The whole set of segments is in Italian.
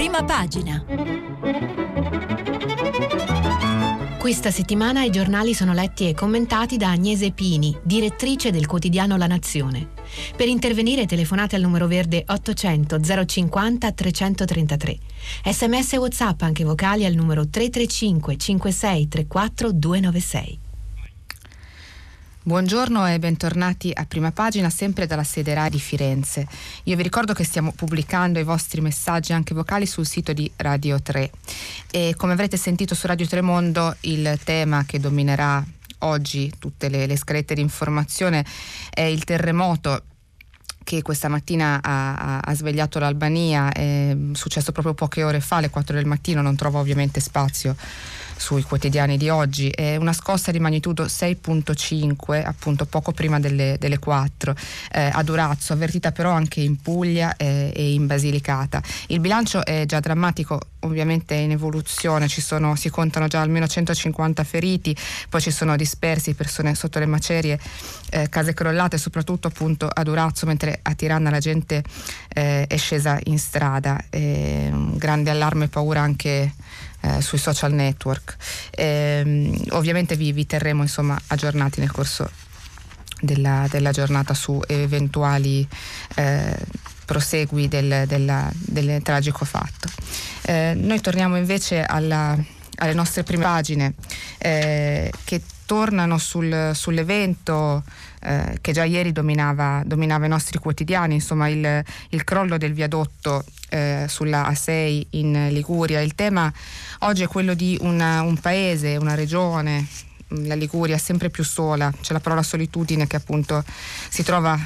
prima pagina. Questa settimana i giornali sono letti e commentati da Agnese Pini, direttrice del quotidiano La Nazione. Per intervenire telefonate al numero verde 800 050 333. Sms e WhatsApp anche vocali al numero 335 56 34 296. Buongiorno e bentornati a prima pagina, sempre dalla sede RAI di Firenze. Io vi ricordo che stiamo pubblicando i vostri messaggi anche vocali sul sito di Radio 3 e come avrete sentito su Radio 3 Mondo il tema che dominerà oggi tutte le, le scalette di informazione è il terremoto che questa mattina ha, ha, svegliato l'Albania, è successo proprio poche ore fa, alle 4 del mattino, non trova ovviamente spazio sui quotidiani di oggi. È una scossa di magnitudo 6.5, appunto poco prima delle, delle 4, eh, a Durazzo, avvertita però anche in Puglia eh, e in Basilicata. Il bilancio è già drammatico, ovviamente è in evoluzione, sono, si contano già almeno 150 feriti, poi ci sono dispersi, persone sotto le macerie, eh, case crollate, soprattutto appunto a Durazzo, mentre a Tirana la gente eh, è scesa in strada. un grande allarme e paura anche eh, sui social network. E, ovviamente vi, vi, terremo insomma, aggiornati nel corso della, della giornata su eventuali eh, prosegui del, della, del, tragico fatto. Eh, noi torniamo invece alla, alle nostre prime pagine eh, che tornano sul, sull'evento eh, che già ieri dominava, dominava, i nostri quotidiani, insomma il, il crollo del viadotto eh, sulla A6 in Liguria. Il tema oggi è quello di una, un paese, una regione, la Liguria sempre più sola, c'è la parola solitudine che appunto si trova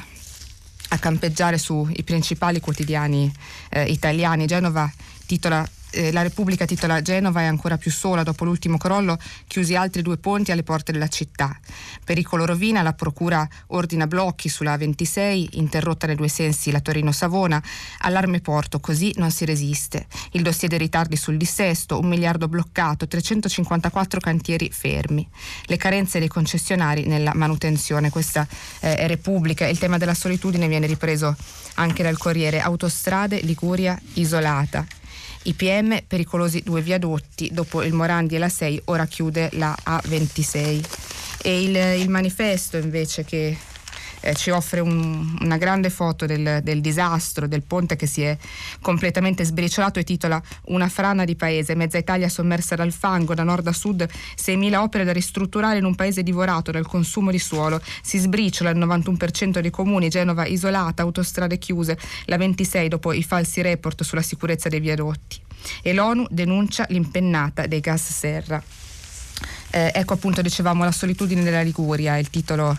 a campeggiare sui principali quotidiani eh, italiani. Genova titola eh, la Repubblica titola Genova è ancora più sola dopo l'ultimo crollo, chiusi altri due ponti alle porte della città. Pericolo rovina, la Procura ordina blocchi sulla 26, interrotta nei due sensi la Torino-Savona, allarme porto, così non si resiste. Il dossier dei ritardi sul dissesto, un miliardo bloccato, 354 cantieri fermi. Le carenze dei concessionari nella manutenzione, questa eh, è Repubblica. Il tema della solitudine viene ripreso anche dal Corriere. Autostrade, Liguria isolata. IPM, pericolosi due viadotti, dopo il Morandi e la 6 ora chiude la A26. E il, il manifesto invece che eh, ci offre un, una grande foto del, del, disastro, del ponte che si è completamente sbriciolato e titola Una frana di paese, mezza Italia sommersa dal fango, da nord a sud, 6.000 opere da ristrutturare in un paese divorato dal consumo di suolo, si sbriciola il 91% dei comuni, Genova isolata, autostrade chiuse, la 26 dopo i falsi report sulla sicurezza dei viadotti. E l'ONU denuncia l'impennata dei gas serra. Eh, ecco appunto dicevamo la solitudine della Liguria, il titolo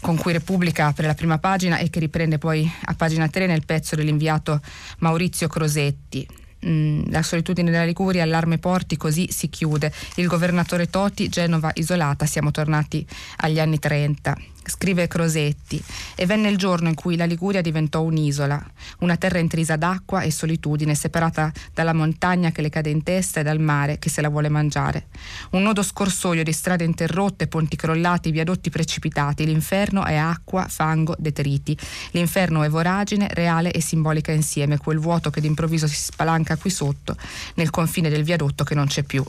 con cui Repubblica apre la prima pagina e che riprende poi a pagina 3 nel pezzo dell'inviato Maurizio Crosetti. Mm, la solitudine della Liguria, allarme porti, così si chiude. Il governatore Toti, Genova isolata, siamo tornati agli anni 30 scrive Crosetti, e venne il giorno in cui la Liguria diventò un'isola, una terra intrisa d'acqua e solitudine, separata dalla montagna che le cade in testa e dal mare che se la vuole mangiare. Un nodo scorsoio di strade interrotte, ponti crollati, viadotti precipitati. L'inferno è acqua, fango, detriti. L'inferno è voragine, reale e simbolica insieme, quel vuoto che d'improvviso si spalanca qui sotto, nel confine del viadotto che non c'è più.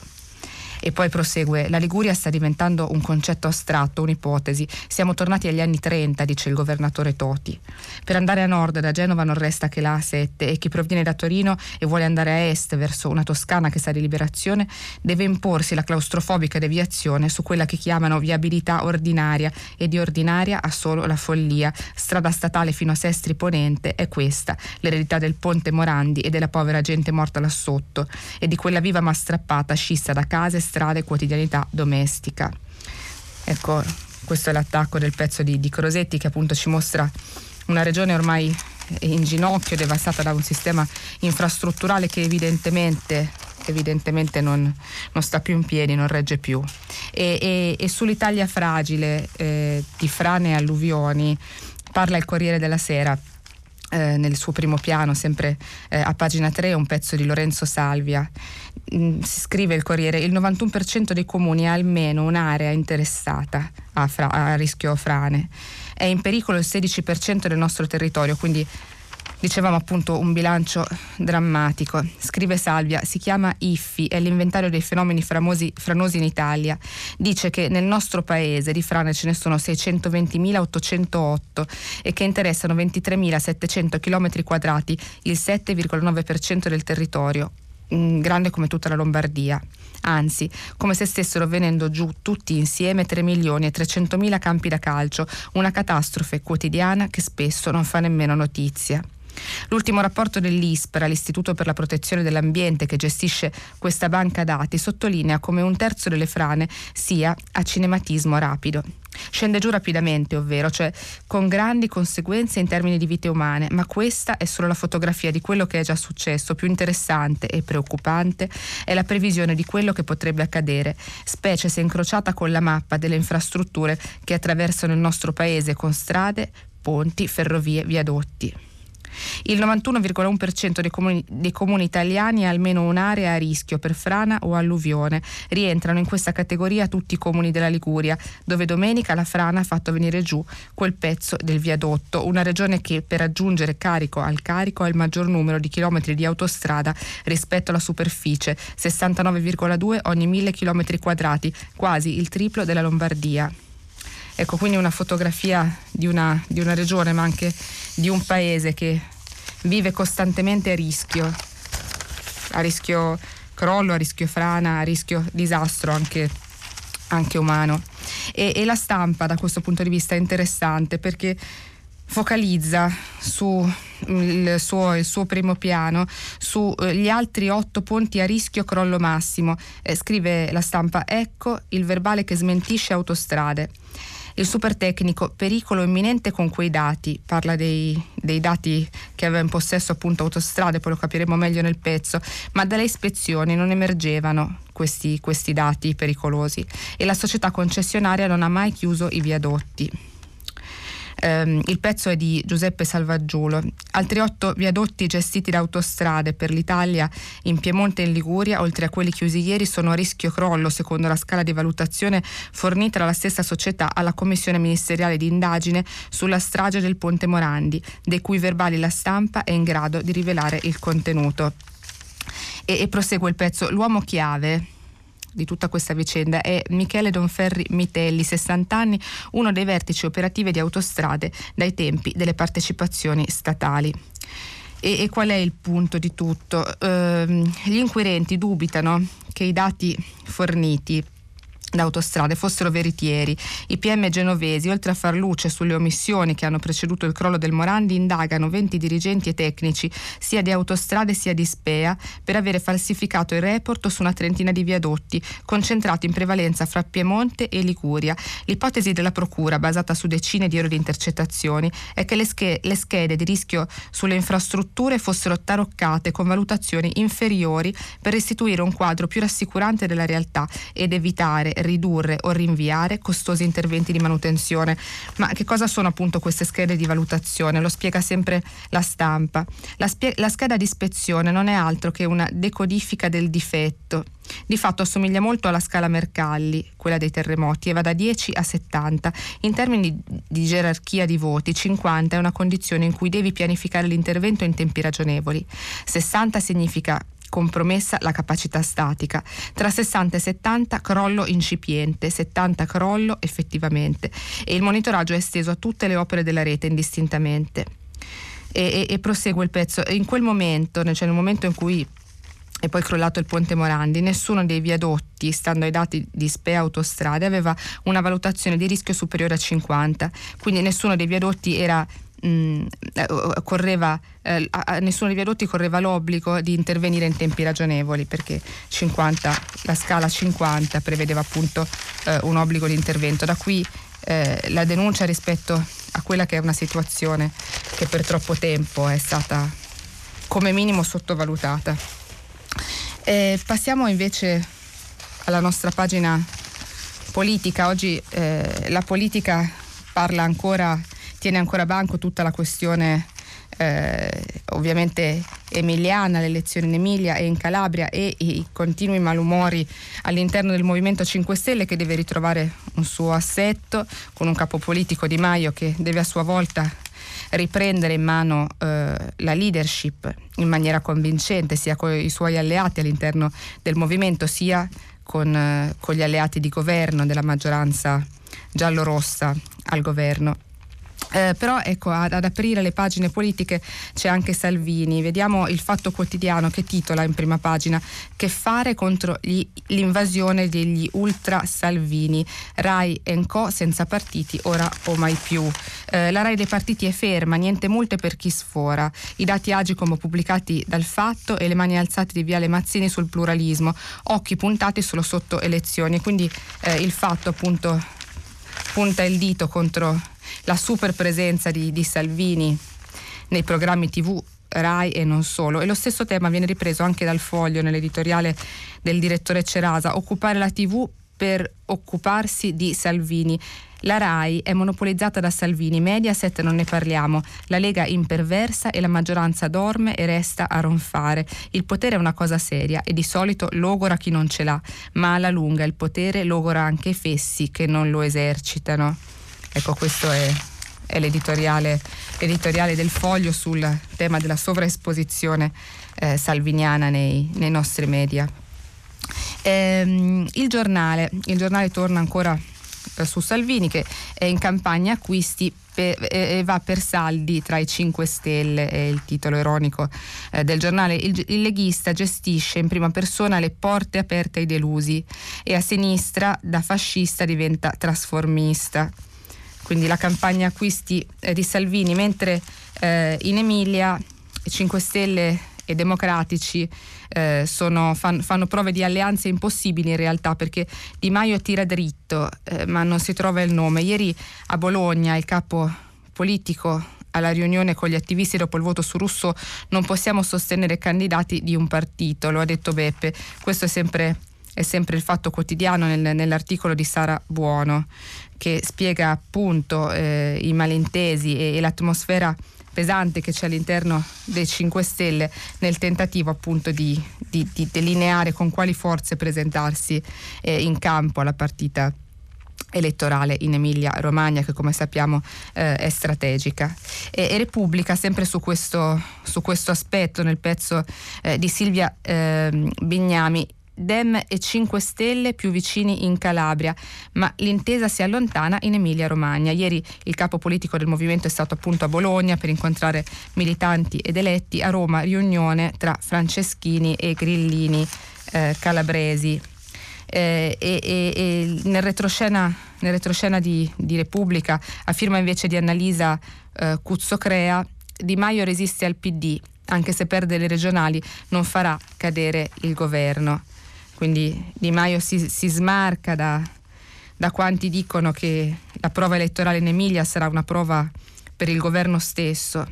E poi prosegue, la Liguria sta diventando un concetto astratto, un'ipotesi. Siamo tornati agli anni 30, dice il governatore Toti. Per andare a nord da Genova non resta che la A7 e chi proviene da Torino e vuole andare a est verso una Toscana che sa di liberazione deve imporsi la claustrofobica deviazione su quella che chiamano viabilità ordinaria e di ordinaria ha solo la follia. Strada statale fino a Sestri Ponente è questa, l'eredità del ponte Morandi e della povera gente morta là sotto e di quella viva ma strappata scissa da case strade quotidianità domestica. Ecco, questo è l'attacco del pezzo di, di Crosetti che appunto ci mostra una regione ormai in ginocchio, devastata da un sistema infrastrutturale che evidentemente, evidentemente non, non, sta più in piedi, non regge più. E, e, e sull'Italia fragile eh, di frane e alluvioni parla il Corriere della Sera eh, nel suo primo piano, sempre eh, a pagina 3, un pezzo di Lorenzo Salvia. Mm, si scrive il Corriere, il 91% dei comuni ha almeno un'area interessata a, fra- a rischio frane. È in pericolo il 16% del nostro territorio, quindi Dicevamo appunto un bilancio drammatico. Scrive Salvia, si chiama IFFI, è l'inventario dei fenomeni framosi, franosi in Italia. Dice che nel nostro paese di frane ce ne sono 620.808 e che interessano 23.700 km quadrati, il 7,9% del territorio, grande come tutta la Lombardia. Anzi, come se stessero venendo giù tutti insieme 3 milioni e 300 mila campi da calcio, una catastrofe quotidiana che spesso non fa nemmeno notizia. L'ultimo rapporto dell'ISPRA, l'Istituto per la protezione dell'ambiente che gestisce questa banca dati, sottolinea come un terzo delle frane sia a cinematismo rapido. Scende giù rapidamente, ovvero, cioè con grandi conseguenze in termini di vite umane, ma questa è solo la fotografia di quello che è già successo. Più interessante e preoccupante è la previsione di quello che potrebbe accadere, specie se incrociata con la mappa delle infrastrutture che attraversano il nostro paese con strade, ponti, ferrovie, viadotti. Il 91,1% dei comuni, dei comuni italiani ha almeno un'area a rischio per frana o alluvione. Rientrano in questa categoria tutti i comuni della Liguria, dove domenica la frana ha fatto venire giù quel pezzo del viadotto, una regione che per raggiungere carico al carico ha il maggior numero di chilometri di autostrada rispetto alla superficie, 69,2 ogni 1000 km quadrati, quasi il triplo della Lombardia. Ecco, quindi una fotografia di una, di una regione, ma anche di un paese che vive costantemente a rischio, a rischio crollo, a rischio frana, a rischio disastro anche, anche umano. E, e, la stampa da questo punto di vista è interessante perché focalizza su il suo, il suo primo piano sugli eh, altri otto ponti a rischio crollo massimo. Eh, scrive la stampa, ecco il verbale che smentisce autostrade. Il super tecnico, pericolo imminente con quei dati, parla dei, dei dati che aveva in possesso appunto autostrade, poi lo capiremo meglio nel pezzo, ma dalle ispezioni non emergevano questi, questi dati pericolosi. E la società concessionaria non ha mai chiuso i viadotti. Um, il pezzo è di Giuseppe Salvaggiulo. Altri otto viadotti gestiti da autostrade per l'Italia in Piemonte e in Liguria, oltre a quelli chiusi ieri, sono a rischio crollo secondo la scala di valutazione fornita dalla stessa società alla Commissione ministeriale di indagine sulla strage del Ponte Morandi, dei cui verbali la stampa è in grado di rivelare il contenuto. E, e prosegue il pezzo. L'uomo chiave di tutta questa vicenda è Michele Donferri Mitelli, 60 anni, uno dei vertici operativi di autostrade dai tempi delle partecipazioni statali. E, e qual è il punto di tutto? Uh, gli inquirenti dubitano che i dati forniti da autostrade fossero veritieri. I PM genovesi, oltre a far luce sulle omissioni che hanno preceduto il crollo del Morandi, indagano 20 dirigenti e tecnici, sia di autostrade sia di SPEA, per avere falsificato il report su una trentina di viadotti, concentrati in prevalenza fra Piemonte e Liguria. L'ipotesi della Procura, basata su decine di ore di intercettazioni, è che le, sch- le schede di rischio sulle infrastrutture fossero taroccate con valutazioni inferiori per restituire un quadro più rassicurante della realtà ed evitare ridurre o rinviare costosi interventi di manutenzione. Ma che cosa sono appunto queste schede di valutazione? Lo spiega sempre la stampa. La, spie- la scheda di ispezione non è altro che una decodifica del difetto. Di fatto assomiglia molto alla scala Mercalli, quella dei terremoti, e va da 10 a 70. In termini di gerarchia di voti, 50 è una condizione in cui devi pianificare l'intervento in tempi ragionevoli. 60 significa compromessa la capacità statica. Tra 60 e 70 crollo incipiente, 70 crollo effettivamente e il monitoraggio è esteso a tutte le opere della rete indistintamente. E, e, e prosegue il pezzo. In quel momento, cioè nel momento in cui è poi crollato il ponte Morandi, nessuno dei viadotti, stando ai dati di SPE Autostrade, aveva una valutazione di rischio superiore a 50, quindi nessuno dei viadotti era mh, mm, eh, correva, eh, a nessuno dei viadotti correva l'obbligo di intervenire in tempi ragionevoli perché 50, la scala 50 prevedeva appunto eh, un obbligo di intervento. Da qui eh, la denuncia rispetto a quella che è una situazione che per troppo tempo è stata come minimo sottovalutata. Eh, passiamo invece alla nostra pagina politica. Oggi eh, la politica parla ancora tiene ancora banco tutta la questione eh, ovviamente emiliana, le elezioni in Emilia e in Calabria e i continui malumori all'interno del Movimento 5 Stelle che deve ritrovare un suo assetto con un capo politico Di Maio che deve a sua volta riprendere in mano eh, la leadership in maniera convincente sia con i suoi alleati all'interno del movimento sia con, eh, con gli alleati di governo della maggioranza giallo-rossa al governo. Eh, però ecco, ad, ad, aprire le pagine politiche c'è anche Salvini. Vediamo il Fatto Quotidiano che titola in prima pagina Che fare contro gli, l'invasione degli ultra Salvini. Rai e Co senza partiti ora o mai più. Eh, la Rai dei partiti è ferma, niente multe per chi sfora. I dati Agicom pubblicati dal Fatto e le mani alzate di Viale Mazzini sul pluralismo. Occhi puntati solo sotto elezioni. Quindi eh, il Fatto appunto punta il dito contro la super presenza di, di Salvini nei programmi tv RAI e non solo. E lo stesso tema viene ripreso anche dal foglio nell'editoriale del direttore Cerasa, occupare la TV per occuparsi di Salvini. La RAI è monopolizzata da Salvini, Mediaset non ne parliamo, la Lega imperversa e la maggioranza dorme e resta a ronfare. Il potere è una cosa seria e di solito logora chi non ce l'ha, ma alla lunga il potere logora anche i fessi che non lo esercitano. Ecco, questo è, è l'editoriale, l'editoriale, del foglio sul tema della sovraesposizione eh, salviniana nei, nei, nostri media. Ehm, il, giornale, il giornale torna ancora eh, su Salvini che è in campagna acquisti e, va per saldi tra i 5 Stelle, è il titolo ironico eh, del giornale. Il, il, leghista gestisce in prima persona le porte aperte ai delusi e a sinistra da fascista diventa trasformista quindi la campagna acquisti eh, di Salvini, mentre eh, in Emilia 5 Stelle e democratici eh, sono, fan, fanno prove di alleanze impossibili in realtà perché Di Maio tira dritto eh, ma non si trova il nome. Ieri a Bologna il capo politico alla riunione con gli attivisti dopo il voto su Russo non possiamo sostenere candidati di un partito, lo ha detto Beppe. Questo è sempre è sempre il fatto quotidiano nel, nell'articolo di Sara Buono che spiega appunto eh, i malintesi e, e l'atmosfera pesante che c'è all'interno dei 5 Stelle nel tentativo appunto di, di, di delineare con quali forze presentarsi eh, in campo alla partita elettorale in Emilia Romagna che come sappiamo eh, è strategica. E, e, Repubblica sempre su questo, su questo aspetto nel pezzo eh, di Silvia eh, Bignami Dem e 5 Stelle più vicini in Calabria, ma l'intesa si allontana in Emilia-Romagna. Ieri il capo politico del movimento è stato appunto a Bologna per incontrare militanti ed eletti. A Roma riunione tra Franceschini e Grillini eh, calabresi. Eh, e, e, e nel retroscena, nel retroscena di, di, Repubblica, a firma invece di Annalisa eh, Cuzzocrea, Di Maio resiste al PD, anche se perde le regionali non farà cadere il governo. Quindi Di Maio si, si smarca da, da quanti dicono che la prova elettorale in Emilia sarà una prova per il governo stesso.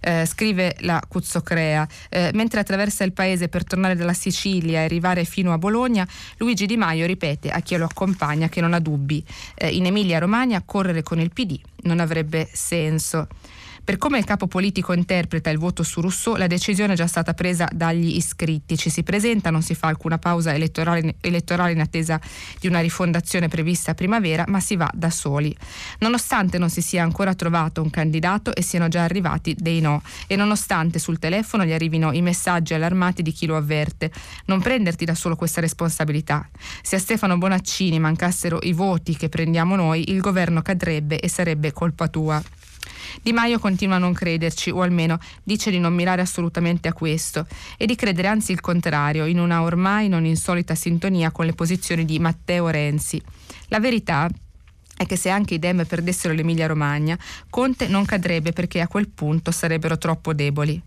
Eh, scrive la Cuzzocrea, eh, mentre attraversa il paese per tornare dalla Sicilia e arrivare fino a Bologna, Luigi Di Maio ripete a chi lo accompagna che non ha dubbi. Eh, in Emilia Romagna correre con il PD non avrebbe senso. Per come il capo politico interpreta il voto su Rousseau, la decisione è già stata presa dagli iscritti. Ci si presenta, non si fa alcuna pausa elettorale, elettorale in attesa di una rifondazione prevista a primavera, ma si va da soli. Nonostante non si sia ancora trovato un candidato e siano già arrivati dei no, e nonostante sul telefono gli arrivino i messaggi allarmati di chi lo avverte, non prenderti da solo questa responsabilità. Se a Stefano Bonaccini mancassero i voti che prendiamo noi, il governo cadrebbe e sarebbe colpa tua. Di Maio continua a non crederci, o almeno dice di non mirare assolutamente a questo, e di credere anzi il contrario, in una ormai non insolita sintonia con le posizioni di Matteo Renzi. La verità è che se anche i Dem perdessero l'Emilia Romagna, Conte non cadrebbe perché a quel punto sarebbero troppo deboli.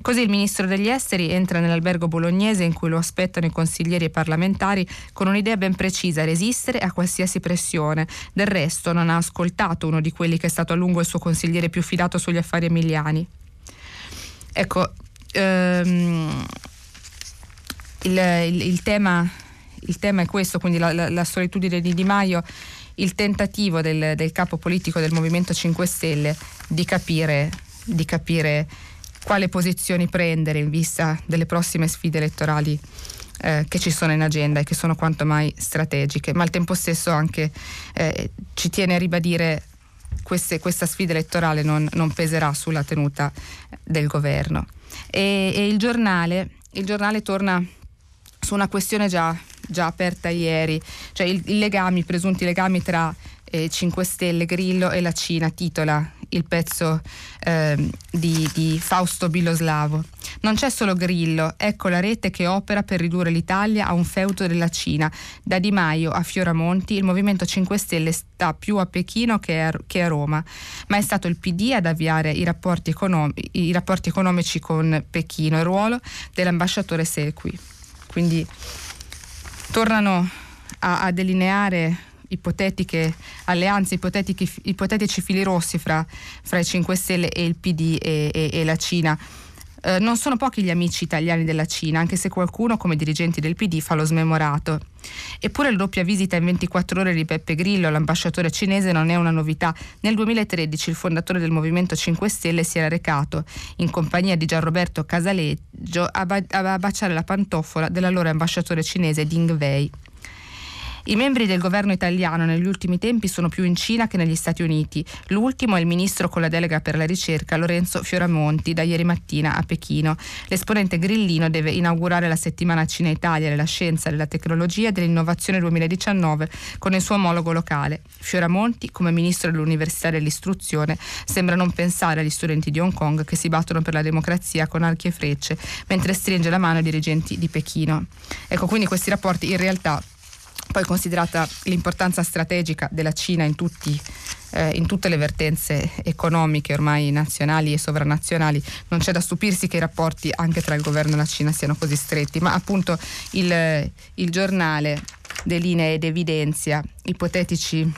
Così il ministro degli esteri entra nell'albergo bolognese in cui lo aspettano i consiglieri e parlamentari con un'idea ben precisa, resistere a qualsiasi pressione. Del resto non ha ascoltato uno di quelli che è stato a lungo il suo consigliere più fidato sugli affari emiliani. Ecco, ehm, il, il, il, tema, il, tema, è questo, quindi la, la, la, solitudine di Di Maio, il tentativo del, del capo politico del Movimento 5 Stelle di capire, di capire quale posizioni prendere in vista delle prossime sfide elettorali eh, che ci sono in agenda e che sono quanto mai strategiche, ma al tempo stesso anche eh, ci tiene a ribadire queste, questa sfida elettorale non, non, peserà sulla tenuta del governo. E, e il, giornale, il giornale torna su una questione già, già aperta ieri, cioè i legami, presunti legami tra eh, 5 Stelle, Grillo e la Cina, titola il pezzo eh, di, di, Fausto Biloslavo. Non c'è solo Grillo, ecco la rete che opera per ridurre l'Italia a un feudo della Cina. Da Di Maio a Fioramonti il Movimento 5 Stelle sta più a Pechino che a, che a Roma, ma è stato il PD ad avviare i rapporti, econom- i rapporti economici con Pechino, il ruolo dell'ambasciatore Sequi. Quindi tornano a, a delineare ipotetiche alleanze, ipotetici fili rossi fra, fra, i 5 Stelle e il PD e, e, e la Cina. Eh, non sono pochi gli amici italiani della Cina, anche se qualcuno, come dirigenti del PD, fa lo smemorato. Eppure la doppia visita in 24 ore di Peppe Grillo, l'ambasciatore cinese, non è una novità. Nel 2013 il fondatore del Movimento 5 Stelle si era recato, in compagnia di Gianroberto Casaleggio, a, ba- a baciare la pantofola dell'allora ambasciatore cinese Ding Wei. I membri del governo italiano negli ultimi tempi sono più in Cina che negli Stati Uniti. L'ultimo è il ministro con la delega per la ricerca, Lorenzo Fioramonti, da ieri mattina a Pechino. L'esponente grillino deve inaugurare la settimana Cina-Italia della scienza, della tecnologia e dell'innovazione 2019 con il suo omologo locale. Fioramonti, come ministro dell'università e dell'istruzione, sembra non pensare agli studenti di Hong Kong che si battono per la democrazia con archi e frecce, mentre stringe la mano ai dirigenti di Pechino. Ecco, quindi questi rapporti in realtà poi considerata l'importanza strategica della Cina in, tutti, eh, in, tutte le vertenze economiche ormai nazionali e sovranazionali, non c'è da stupirsi che i rapporti anche tra il governo e la Cina siano così stretti, ma appunto il, il giornale delinea ed evidenzia ipotetici,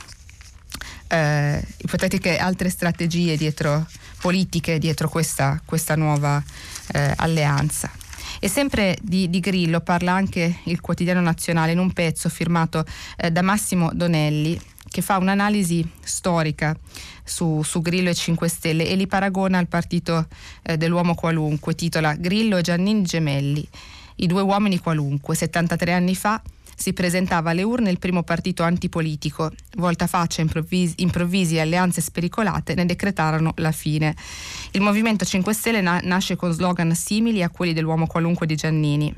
eh, ipotetiche altre strategie dietro, politiche dietro questa, questa nuova eh, alleanza. E sempre di, di, Grillo parla anche il quotidiano nazionale in un pezzo firmato eh, da Massimo Donelli che fa un'analisi storica su, su, Grillo e 5 Stelle e li paragona al partito eh, dell'uomo qualunque, titola Grillo e Giannini gemelli, i due uomini qualunque, 73 anni fa si presentava alle urne il primo partito antipolitico. Volta faccia improvvisi, improvvisi e alleanze spericolate ne decretarono la fine. Il Movimento 5 Stelle na- nasce con slogan simili a quelli dell'uomo qualunque di Giannini.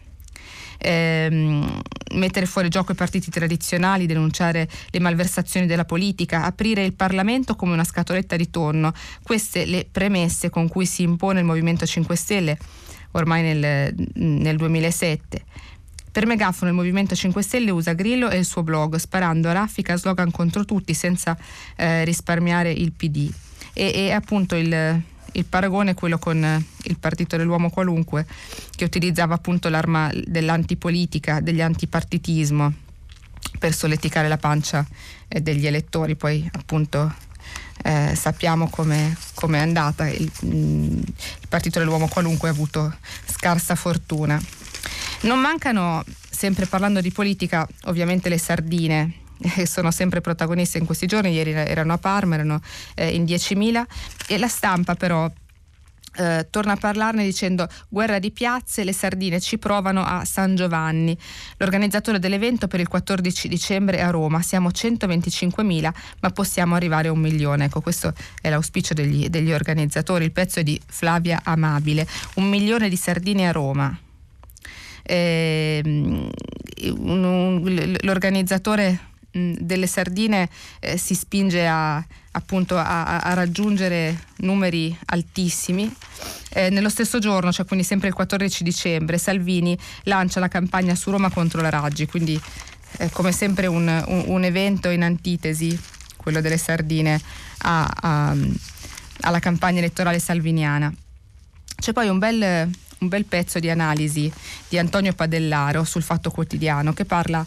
Ehm, mettere fuori gioco i partiti tradizionali, denunciare le malversazioni della politica, aprire il Parlamento come una scatoletta di tonno. Queste le premesse con cui si impone il Movimento 5 Stelle ormai nel, nel 2007. Per megafono il Movimento 5 Stelle usa Grillo e il suo blog, sparando a raffica slogan contro tutti senza eh, risparmiare il PD. E, e appunto il, il paragone è quello con il partito dell'uomo qualunque, che utilizzava appunto l'arma dell'antipolitica, degli antipartitismo per solleticare la pancia eh, degli elettori. Poi appunto eh, sappiamo come è andata. Il, il partito dell'uomo qualunque ha avuto scarsa fortuna. Non mancano, sempre parlando di politica, ovviamente le sardine che sono sempre protagoniste in questi giorni, ieri erano a Parma, erano eh, in 10.000 e la stampa però eh, torna a parlarne dicendo guerra di piazze, le sardine ci provano a San Giovanni. L'organizzatore dell'evento per il 14 dicembre a Roma, siamo 125.000 ma possiamo arrivare a un milione. Ecco, questo è l'auspicio degli, degli organizzatori. Il pezzo è di Flavia Amabile, un milione di sardine a Roma eh, un, un, l'organizzatore delle sardine eh, si spinge a, appunto a, a, raggiungere numeri altissimi. Eh, nello stesso giorno, cioè quindi sempre il 14 dicembre, Salvini lancia la campagna su Roma contro la Raggi, quindi eh, come sempre un, un, un, evento in antitesi, quello delle sardine, a, alla campagna elettorale salviniana. C'è poi un bel un bel pezzo di analisi di Antonio Padellaro sul Fatto Quotidiano che parla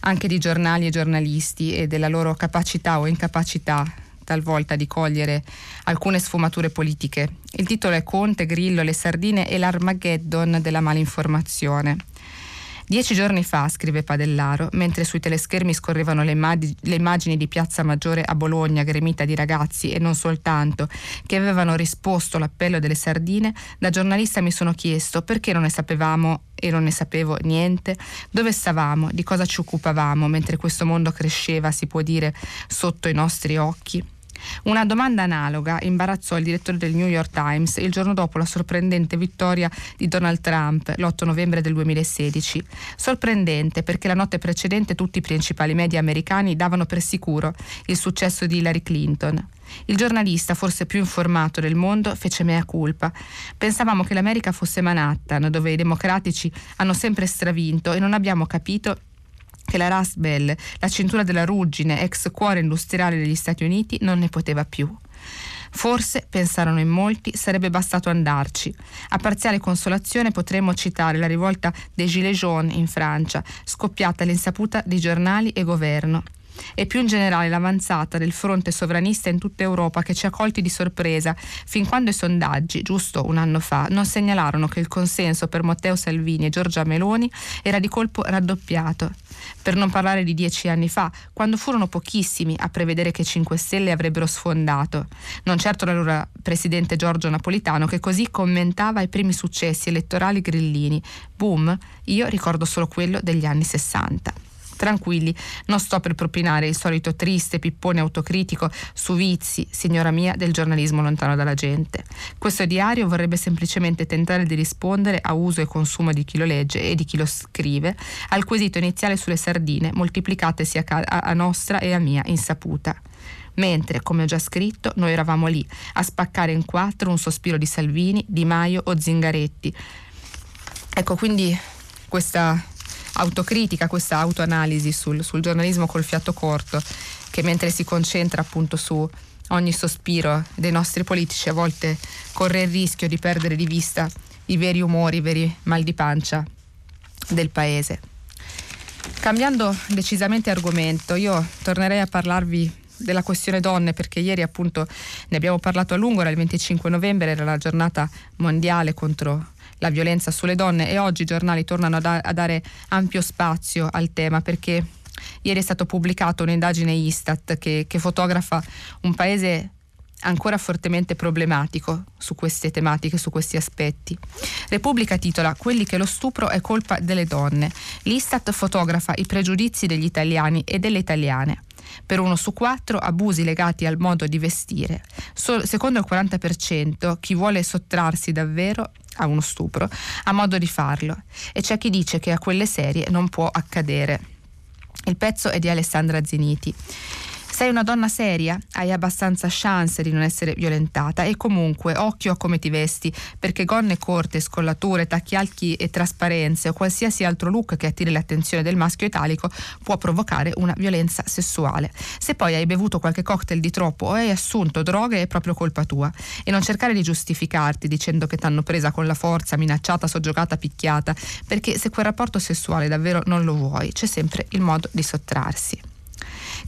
anche di giornali e giornalisti e della loro capacità o incapacità talvolta di cogliere alcune sfumature politiche. Il titolo è Conte, Grillo, le sardine e l'Armageddon della malinformazione. Dieci giorni fa, scrive Padellaro, mentre sui teleschermi scorrevano le, immag- le, immagini di Piazza Maggiore a Bologna, gremita di ragazzi e non soltanto, che avevano risposto all'appello delle sardine, da giornalista mi sono chiesto perché non ne sapevamo e non ne sapevo niente, dove stavamo, di cosa ci occupavamo? Mentre questo mondo cresceva, si può dire, sotto i nostri occhi. Una domanda analoga imbarazzò il direttore del New York Times il giorno dopo la sorprendente vittoria di Donald Trump l'8 novembre del 2016. Sorprendente perché la notte precedente tutti i principali media americani davano per sicuro il successo di Hillary Clinton. Il giornalista, forse più informato del mondo, fece mea culpa. Pensavamo che l'America fosse Manhattan, dove i democratici hanno sempre stravinto e non abbiamo capito che la Rust Bell, la cintura della ruggine, ex cuore industriale degli Stati Uniti, non ne poteva più. Forse, pensarono in molti, sarebbe bastato andarci. A parziale consolazione potremmo citare la rivolta dei Gilets jaunes in Francia, scoppiata all'insaputa di giornali e governo e più in generale l'avanzata del fronte sovranista in tutta Europa che ci ha colti di sorpresa fin quando i sondaggi, giusto un anno fa, non segnalarono che il consenso per Matteo Salvini e Giorgia Meloni era di colpo raddoppiato. Per non parlare di dieci anni fa, quando furono pochissimi a prevedere che 5 Stelle avrebbero sfondato. Non certo l'allora presidente Giorgio Napolitano che così commentava i primi successi elettorali grillini. Boom, io ricordo solo quello degli anni 60. Tranquilli, non sto per propinare il solito triste pippone autocritico su vizi, signora mia, del giornalismo lontano dalla gente. Questo diario vorrebbe semplicemente tentare di rispondere a uso e consumo di chi lo legge e di chi lo scrive al quesito iniziale sulle sardine, moltiplicatesi a, nostra e a mia insaputa mentre, come ho già scritto, noi eravamo lì a spaccare in quattro un sospiro di Salvini, Di Maio o Zingaretti. Ecco, quindi questa autocritica, questa autoanalisi sul, sul giornalismo col fiato corto, che mentre si concentra appunto su ogni sospiro dei nostri politici a volte corre il rischio di perdere di vista i veri umori, i veri mal di pancia del paese. Cambiando decisamente argomento, io tornerei a parlarvi della questione donne perché ieri appunto ne abbiamo parlato a lungo, era il 25 novembre, era la giornata mondiale contro la violenza sulle donne e oggi i giornali tornano a, da- a dare ampio spazio al tema perché ieri è stata pubblicata un'indagine Istat che, che fotografa un paese ancora fortemente problematico su queste tematiche, su questi aspetti. Repubblica titola Quelli che lo stupro è colpa delle donne. L'Istat fotografa i pregiudizi degli italiani e delle italiane. Per uno su quattro abusi legati al modo di vestire. So, secondo il 40% chi vuole sottrarsi davvero a uno stupro ha modo di farlo e c'è chi dice che a quelle serie non può accadere. Il pezzo è di Alessandra Zeniti. Sei una donna seria, hai abbastanza chance di non essere violentata e comunque occhio a come ti vesti, perché gonne corte, scollature, tacchi alti e trasparenze o qualsiasi altro look che attiri l'attenzione del maschio italico può provocare una violenza sessuale. Se poi hai bevuto qualche cocktail di troppo o hai assunto droghe è proprio colpa tua e non cercare di giustificarti dicendo che t'hanno presa con la forza, minacciata, soggiogata, picchiata, perché se quel rapporto sessuale davvero non lo vuoi, c'è sempre il modo di sottrarsi.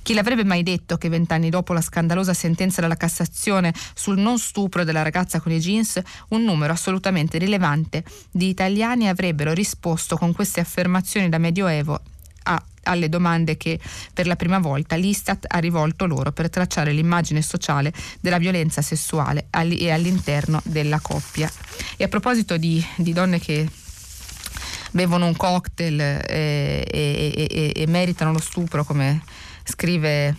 Chi l'avrebbe mai detto che vent'anni dopo la scandalosa sentenza della Cassazione sul non stupro della ragazza con i jeans, un numero assolutamente rilevante di italiani avrebbero risposto con queste affermazioni da medioevo a, alle domande che per la prima volta l'Istat ha rivolto loro per tracciare l'immagine sociale della violenza sessuale all- e all'interno della coppia. E a proposito di, di donne che bevono un cocktail eh, e, e, e, meritano lo stupro come scrive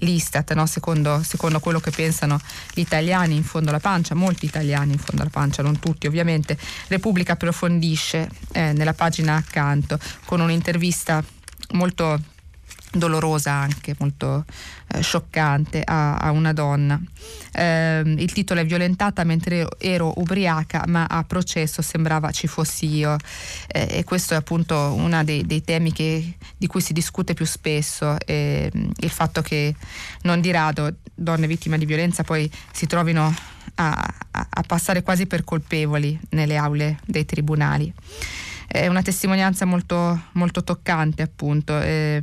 l'Istat, no? secondo, secondo, quello che pensano gli italiani in fondo alla pancia, molti italiani in fondo alla pancia, non tutti ovviamente, Repubblica approfondisce eh, nella pagina accanto con un'intervista molto dolorosa anche, molto eh, scioccante a, a, una donna. Eh, il titolo è Violentata mentre ero ubriaca, ma a processo sembrava ci fossi io. Eh, e questo è appunto uno dei, dei temi che, di cui si discute più spesso, il fatto che non di rado donne vittime di violenza poi si trovino a, a, a passare quasi per colpevoli nelle aule dei tribunali è una testimonianza molto, molto toccante appunto. Eh,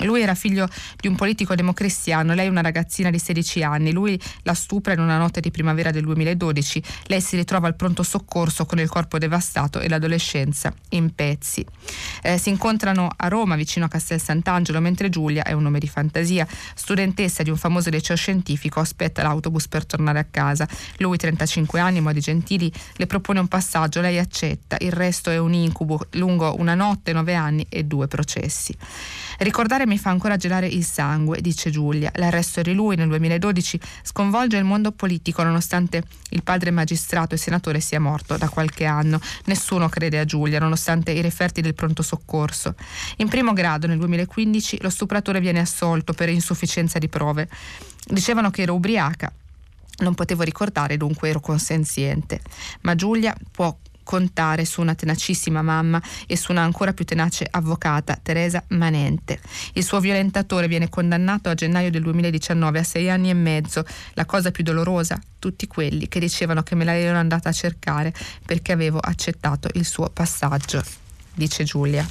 lui era figlio di un politico democristiano, lei una ragazzina di 16 anni, lui la stupra in una notte di primavera del 2012, lei si ritrova al pronto soccorso con il corpo devastato e l'adolescenza in pezzi. Eh, si incontrano a Roma vicino a Castel Sant'Angelo mentre Giulia è un nome di fantasia, studentessa di un famoso liceo scientifico, aspetta l'autobus per tornare a casa. Lui 35 anni, modi gentili, le propone un passaggio, lei accetta, il resto è un incubo lungo una notte, nove anni e due processi. Ricordare mi fa ancora gelare il sangue, dice Giulia. L'arresto di lui nel 2012 sconvolge il mondo politico nonostante il padre magistrato e senatore sia morto da qualche anno. Nessuno crede a Giulia nonostante i referti del pronto soccorso. In primo grado nel 2015 lo stupratore viene assolto per insufficienza di prove. Dicevano che era ubriaca. Non potevo ricordare, dunque ero consenziente. Ma Giulia può contare su una tenacissima mamma e su una ancora più tenace avvocata, Teresa Manente. Il suo violentatore viene condannato a gennaio del 2019 a sei anni e mezzo. La cosa più dolorosa, tutti quelli che dicevano che me l'avevano andata a cercare perché avevo accettato il suo passaggio, dice Giulia.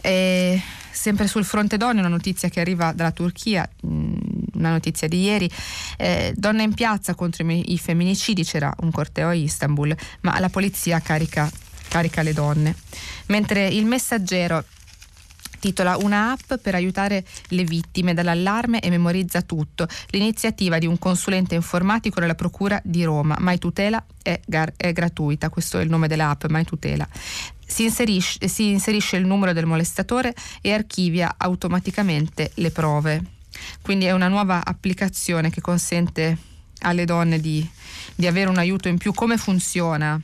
E sempre sul fronte donne, una notizia che arriva dalla Turchia, mm, una notizia di ieri, eh, donna in piazza contro i, femminicidi, c'era un corteo a Istanbul, ma la polizia carica, carica le donne. Mentre il messaggero titola Una app per aiutare le vittime dall'allarme e memorizza tutto. L'iniziativa di un consulente informatico della Procura di Roma. Mai tutela è, gar- è gratuita, questo è il nome dell'app, Mai tutela. Si inserisce, si inserisce il numero del molestatore e archivia automaticamente le prove. Quindi è una nuova applicazione che consente alle donne di, di avere un aiuto in più. Come funziona?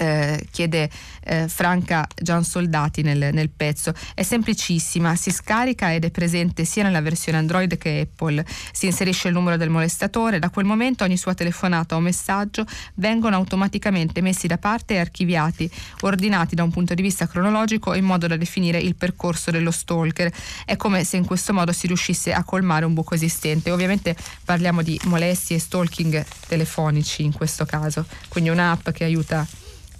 Eh, chiede eh, Franca Gian Soldati nel, nel, pezzo. È semplicissima, si scarica ed è presente sia nella versione Android che Apple. Si inserisce il numero del molestatore, da quel momento ogni sua telefonata o messaggio vengono automaticamente messi da parte e archiviati, ordinati da un punto di vista cronologico in modo da definire il percorso dello stalker. È come se in questo modo si riuscisse a colmare un buco esistente. Ovviamente parliamo di molestie e stalking telefonici in questo caso, quindi un'app che aiuta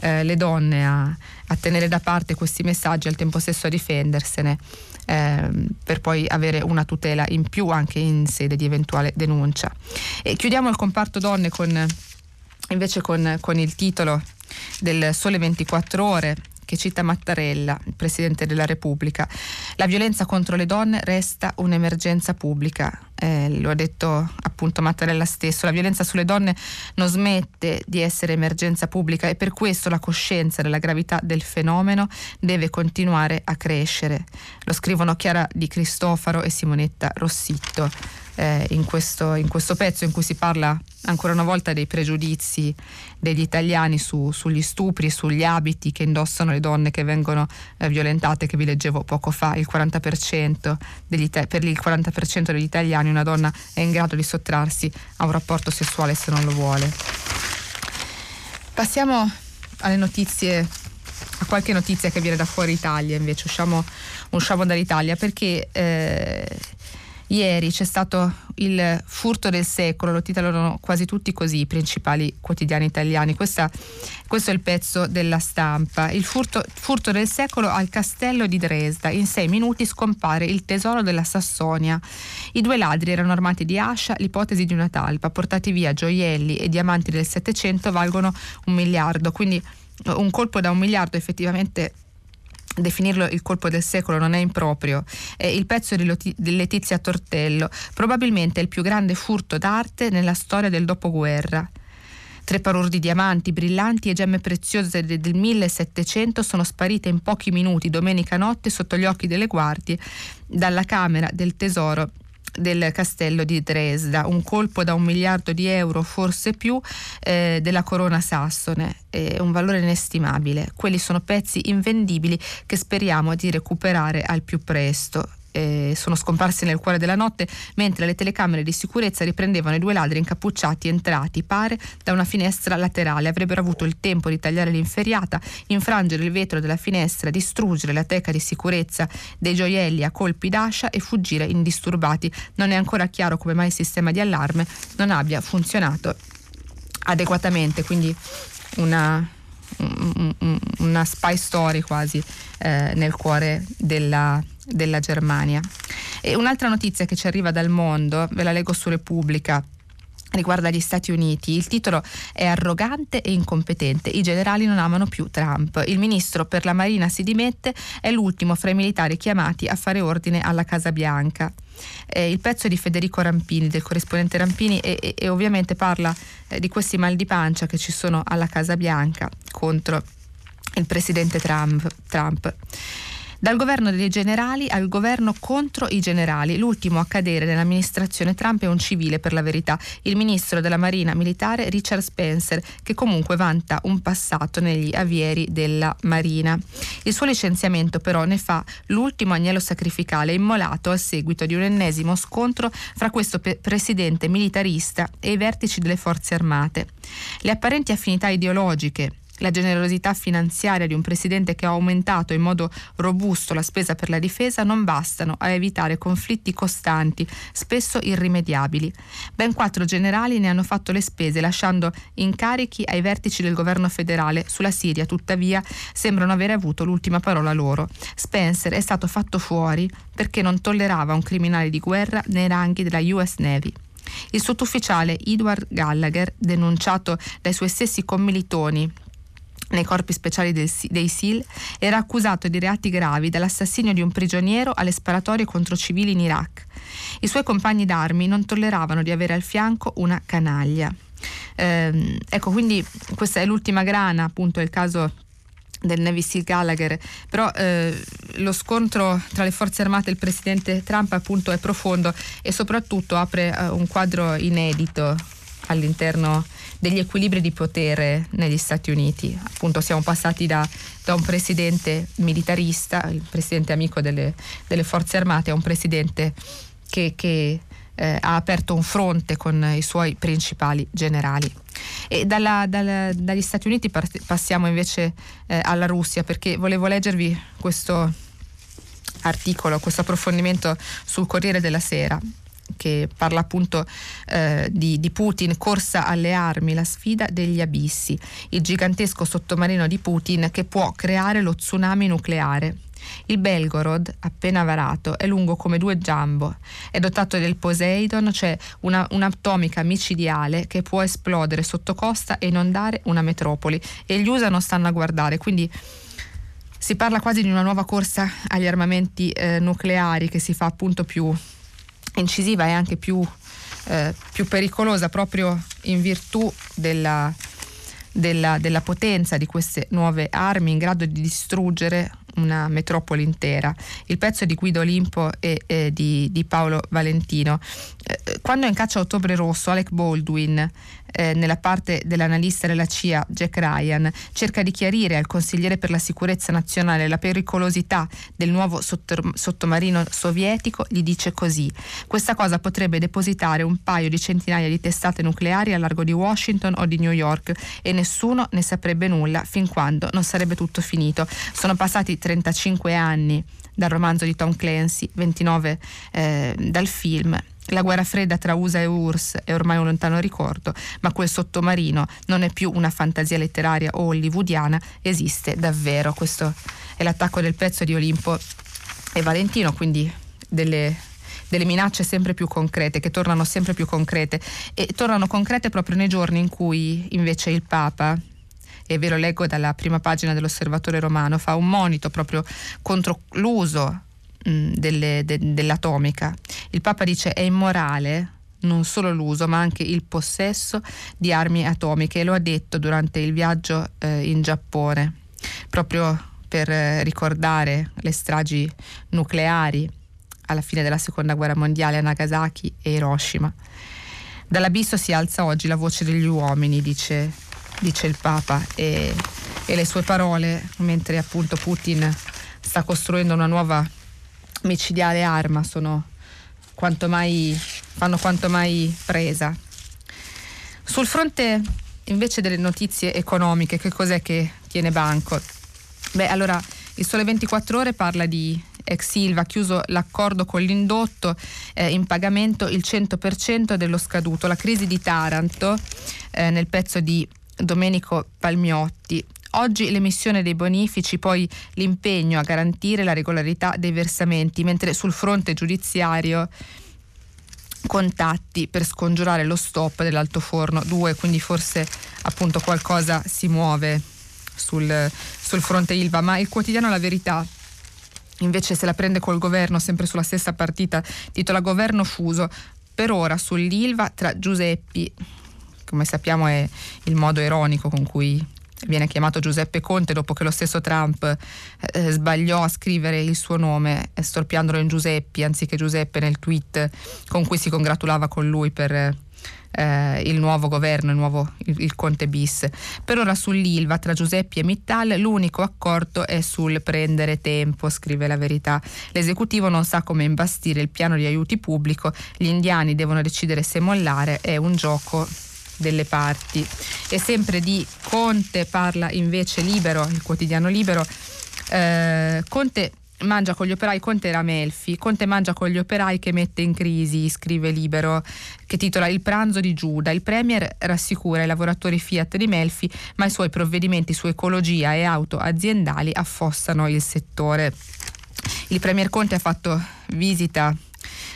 eh, le donne a, a, tenere da parte questi messaggi e al tempo stesso a difendersene eh, per poi avere una tutela in più anche in sede di eventuale denuncia. E chiudiamo il comparto donne con, invece con, con il titolo del Sole 24 ore che cita Mattarella, il Presidente della Repubblica. La violenza contro le donne resta un'emergenza pubblica, eh, lo ha detto appunto Mattarella stesso, la violenza sulle donne non smette di essere emergenza pubblica e per questo la coscienza della gravità del fenomeno deve continuare a crescere. Lo scrivono Chiara Di Cristofaro e Simonetta Rossitto eh, in, questo, in, questo, pezzo in cui si parla ancora una volta dei pregiudizi degli italiani su, sugli stupri sugli abiti che indossano le donne che vengono eh, violentate, che vi leggevo poco fa, il 40% degli, per il 40% degli italiani una donna è in grado di sottrarsi a un rapporto sessuale se non lo vuole. Passiamo alle notizie a qualche notizia che viene da fuori Italia invece usciamo, usciamo dall'Italia perché eh, Ieri c'è stato il furto del secolo, lo titolano quasi tutti così i principali quotidiani italiani. Questa, questo è il pezzo della stampa. Il furto, furto, del secolo al castello di Dresda. In sei minuti scompare il tesoro della Sassonia. I due ladri erano armati di ascia, l'ipotesi di una talpa, portati via gioielli e diamanti del Settecento valgono un miliardo. Quindi un colpo da un miliardo effettivamente definirlo il colpo del secolo non è improprio. Eh, il pezzo di Letizia Tortello, probabilmente il più grande furto d'arte nella storia del dopoguerra. Tre parure di diamanti brillanti e gemme preziose del 1700 sono sparite in pochi minuti domenica notte sotto gli occhi delle guardie dalla Camera del Tesoro del castello di Dresda, un colpo da un miliardo di euro, forse più, eh, della corona sassone, eh, un valore inestimabile. Quelli sono pezzi invendibili che speriamo di recuperare al più presto eh, sono scomparsi nel cuore della notte mentre le telecamere di sicurezza riprendevano i due ladri incappucciati entrati, pare, da una finestra laterale. Avrebbero avuto il tempo di tagliare l'inferiata, infrangere il vetro della finestra, distruggere la teca di sicurezza dei gioielli a colpi d'ascia e fuggire indisturbati. Non è ancora chiaro come mai il sistema di allarme non abbia funzionato adeguatamente, quindi una, una spy story quasi eh, nel cuore della, della Germania. E un'altra notizia che ci arriva dal mondo, ve la leggo su Repubblica riguarda gli Stati Uniti. Il titolo è arrogante e incompetente. I generali non amano più Trump. Il ministro per la Marina si dimette, è l'ultimo fra i militari chiamati a fare ordine alla Casa Bianca. Eh, il pezzo è di Federico Rampini, del corrispondente Rampini, e, e, e ovviamente parla eh, di questi mal di pancia che ci sono alla Casa Bianca contro il presidente Trump. Trump. Dal governo dei generali al governo contro i generali. L'ultimo a cadere nell'amministrazione Trump è un civile per la verità, il ministro della Marina Militare Richard Spencer, che comunque vanta un passato negli avieri della Marina. Il suo licenziamento però ne fa l'ultimo agnello sacrificale immolato a seguito di un ennesimo scontro fra questo pe- presidente militarista e i vertici delle forze armate. Le apparenti affinità ideologiche la generosità finanziaria di un presidente che ha aumentato in modo robusto la spesa per la difesa non bastano a evitare conflitti costanti, spesso irrimediabili. Ben quattro generali ne hanno fatto le spese, lasciando incarichi ai vertici del governo federale. Sulla Siria, tuttavia, sembrano avere avuto l'ultima parola loro. Spencer è stato fatto fuori perché non tollerava un criminale di guerra nei ranghi della US Navy. Il sottufficiale Edward Gallagher, denunciato dai suoi stessi commilitoni nei corpi speciali del, dei SIL, era accusato di reati gravi, dall'assassinio di un prigioniero alle sparatorie contro civili in Iraq. I suoi compagni d'armi non tolleravano di avere al fianco una canaglia. Eh, ecco, quindi questa è l'ultima grana, appunto, il caso del Navy Seal Gallagher, però eh, lo scontro tra le forze armate e il presidente Trump appunto è profondo e soprattutto apre eh, un quadro inedito all'interno degli equilibri di potere negli Stati Uniti. Appunto siamo passati da, da un presidente militarista, il presidente amico delle, delle forze armate, a un presidente che, che eh, ha aperto un fronte con i suoi principali generali. E dalla, dalla, dagli Stati Uniti passiamo invece eh, alla Russia perché volevo leggervi questo articolo, questo approfondimento sul Corriere della Sera che parla appunto eh, di, di, Putin, corsa alle armi, la sfida degli abissi, il gigantesco sottomarino di Putin che può creare lo tsunami nucleare. Il Belgorod, appena varato, è lungo come due giambo, è dotato del Poseidon, cioè una, un'atomica micidiale che può esplodere sotto costa e inondare una metropoli. E gli USA non stanno a guardare, quindi si parla quasi di una nuova corsa agli armamenti eh, nucleari che si fa appunto più incisiva e anche più, eh, più pericolosa proprio in virtù della, della, della, potenza di queste nuove armi in grado di distruggere una metropoli intera. Il pezzo di Guido Olimpo e, e di, di, Paolo Valentino. Eh, quando in caccia a Ottobre Rosso, Alec Baldwin eh, nella parte dell'analista della CIA Jack Ryan, cerca di chiarire al consigliere per la sicurezza nazionale la pericolosità del nuovo sottomarino sovietico, gli dice così: Questa cosa potrebbe depositare un paio di centinaia di testate nucleari a largo di Washington o di New York e nessuno ne saprebbe nulla fin quando non sarebbe tutto finito. Sono passati 35 anni dal romanzo di Tom Clancy, 29 eh, dal film la guerra fredda tra USA e URSS è ormai un lontano ricordo, ma quel sottomarino non è più una fantasia letteraria o hollywoodiana, esiste davvero. Questo è l'attacco del pezzo di Olimpo e Valentino, quindi delle, delle minacce sempre più concrete, che tornano sempre più concrete e tornano concrete proprio nei giorni in cui invece il Papa e ve lo leggo dalla prima pagina dell'Osservatore Romano, fa un monito proprio contro l'uso mh, delle, de, dell'atomica. Il Papa dice è immorale non solo l'uso ma anche il possesso di armi atomiche e lo ha detto durante il viaggio eh, in Giappone, proprio per eh, ricordare le stragi nucleari alla fine della seconda guerra mondiale a Nagasaki e Hiroshima. Dall'abisso si alza oggi la voce degli uomini, dice, dice il Papa, e, e le sue parole, mentre appunto Putin sta costruendo una nuova micidiale arma sono quanto mai, fanno quanto mai presa. Sul fronte invece delle notizie economiche, che cos'è che tiene banco? Beh, allora il Sole 24 Ore parla di ex Silva, chiuso l'accordo con l'indotto, eh, in pagamento il 100% dello scaduto. La crisi di Taranto, eh, nel pezzo di Domenico Palmiotti, Oggi l'emissione dei bonifici, poi l'impegno a garantire la regolarità dei versamenti, mentre sul fronte giudiziario contatti per scongiurare lo stop dell'altoforno 2, quindi forse appunto qualcosa si muove sul, sul fronte Ilva, ma il quotidiano La Verità invece se la prende col governo, sempre sulla stessa partita, titola Governo fuso, per ora sull'Ilva tra Giuseppi, come sappiamo è il modo ironico con cui viene chiamato Giuseppe Conte dopo che lo stesso Trump eh, sbagliò a scrivere il suo nome, storpiandolo in Giuseppi anziché Giuseppe nel tweet con cui si congratulava con lui per eh, il nuovo governo, il, nuovo, il, il, Conte bis. Per ora sull'Ilva tra Giuseppi e Mittal l'unico accordo è sul prendere tempo, scrive la verità. L'esecutivo non sa come imbastire il piano di aiuti pubblico, gli indiani devono decidere se mollare, è un gioco delle parti. E sempre di Conte parla invece Libero, il quotidiano Libero. Eh, Conte mangia con gli operai, Conte era Melfi, Conte mangia con gli operai che mette in crisi, scrive Libero, che titola Il pranzo di Giuda. Il Premier rassicura i lavoratori Fiat di Melfi, ma i suoi provvedimenti su ecologia e auto aziendali affossano il settore. Il Premier Conte ha fatto visita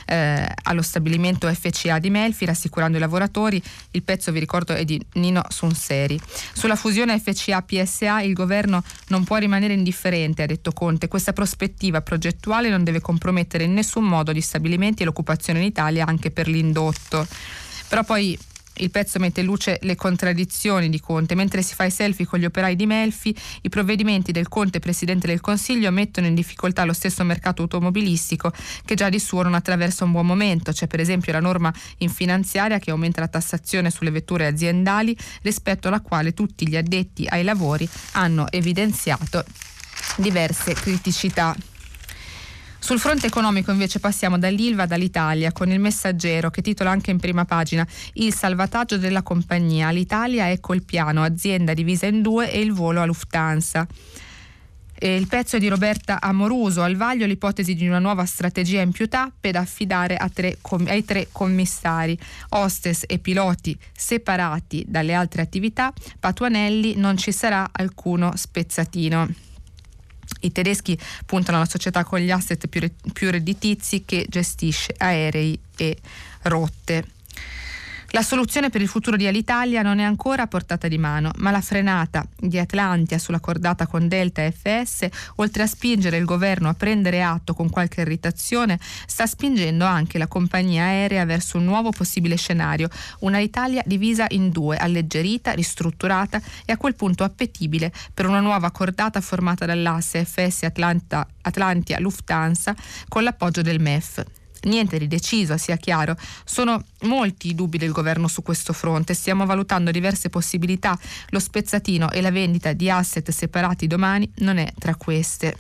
eh, allo stabilimento FCA di Melfi, rassicurando i lavoratori. Il pezzo, vi ricordo, è di Nino Sunseri. Sulla fusione FCA-PSA il governo non può rimanere indifferente, ha detto Conte. Questa prospettiva progettuale non deve compromettere in nessun modo gli stabilimenti e l'occupazione in Italia anche per l'indotto. Però poi il pezzo mette in luce le contraddizioni di Conte. Mentre si fa i selfie con gli operai di Melfi, i provvedimenti del Conte Presidente del Consiglio mettono in difficoltà lo stesso mercato automobilistico che già di suo non attraversa un buon momento. C'è per esempio la norma in finanziaria che aumenta la tassazione sulle vetture aziendali rispetto alla quale tutti gli addetti ai lavori hanno evidenziato diverse criticità. Sul fronte economico invece passiamo dall'Ilva dall'Italia con il messaggero che titola anche in prima pagina Il salvataggio della compagnia. L'Italia ecco il piano, azienda divisa in due e il volo a Lufthansa. Il pezzo è di Roberta Amoruso, al vaglio l'ipotesi di una nuova strategia in più tappe da affidare tre ai tre commissari, hostess e piloti separati dalle altre attività, Patuanelli non ci sarà alcuno spezzatino. I tedeschi puntano alla società con gli asset più, più redditizi che gestisce aerei e rotte. La soluzione per il futuro di Alitalia non è ancora a portata di mano, ma la frenata di Atlantia sulla cordata con Delta e FS, oltre a spingere il governo a prendere atto con qualche irritazione, sta spingendo anche la compagnia aerea verso un nuovo possibile scenario, una Italia divisa in due, alleggerita, ristrutturata e a quel punto appetibile per una nuova cordata formata dall'asse FS Atlanta, Atlantia Lufthansa con l'appoggio del MEF niente di deciso, sia chiaro. Sono molti i dubbi del governo su questo fronte. Stiamo valutando diverse possibilità. Lo spezzatino e la vendita di asset separati domani non è tra queste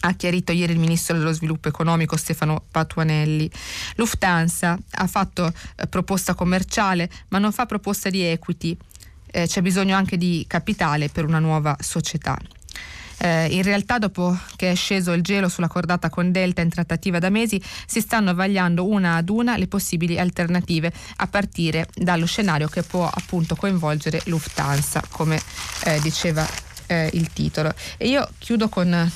ha chiarito ieri il ministro dello sviluppo economico Stefano Patuanelli. Lufthansa ha fatto eh, proposta commerciale ma non fa proposta di equity. Eh, c'è bisogno anche di capitale per una nuova società. Eh, in realtà dopo che è sceso il gelo sulla cordata con Delta in trattativa da mesi si stanno vagliando una ad una le possibili alternative a partire dallo scenario che può appunto coinvolgere Lufthansa come eh, diceva eh, il titolo. E io chiudo con,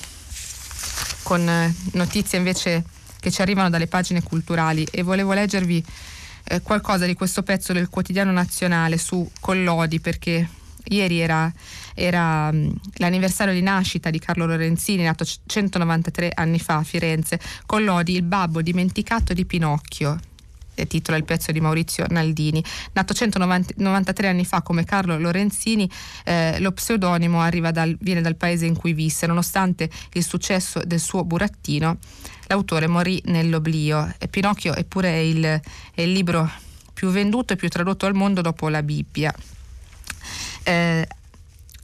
con notizie invece che ci arrivano dalle pagine culturali e volevo leggervi eh, qualcosa di questo pezzo del quotidiano nazionale su Collodi perché ieri era, era um, l'anniversario di nascita di Carlo Lorenzini, nato 193 anni fa a Firenze, con l'Odi Il babbo dimenticato di Pinocchio titola il pezzo di Maurizio Naldini. Nato 193 anni fa come Carlo Lorenzini, eh, lo pseudonimo dal, viene dal paese in cui visse. Nonostante il successo del suo burattino, l'autore morì nell'oblio. E Pinocchio eppure è il, è il libro più venduto e più tradotto al mondo dopo la Bibbia eh,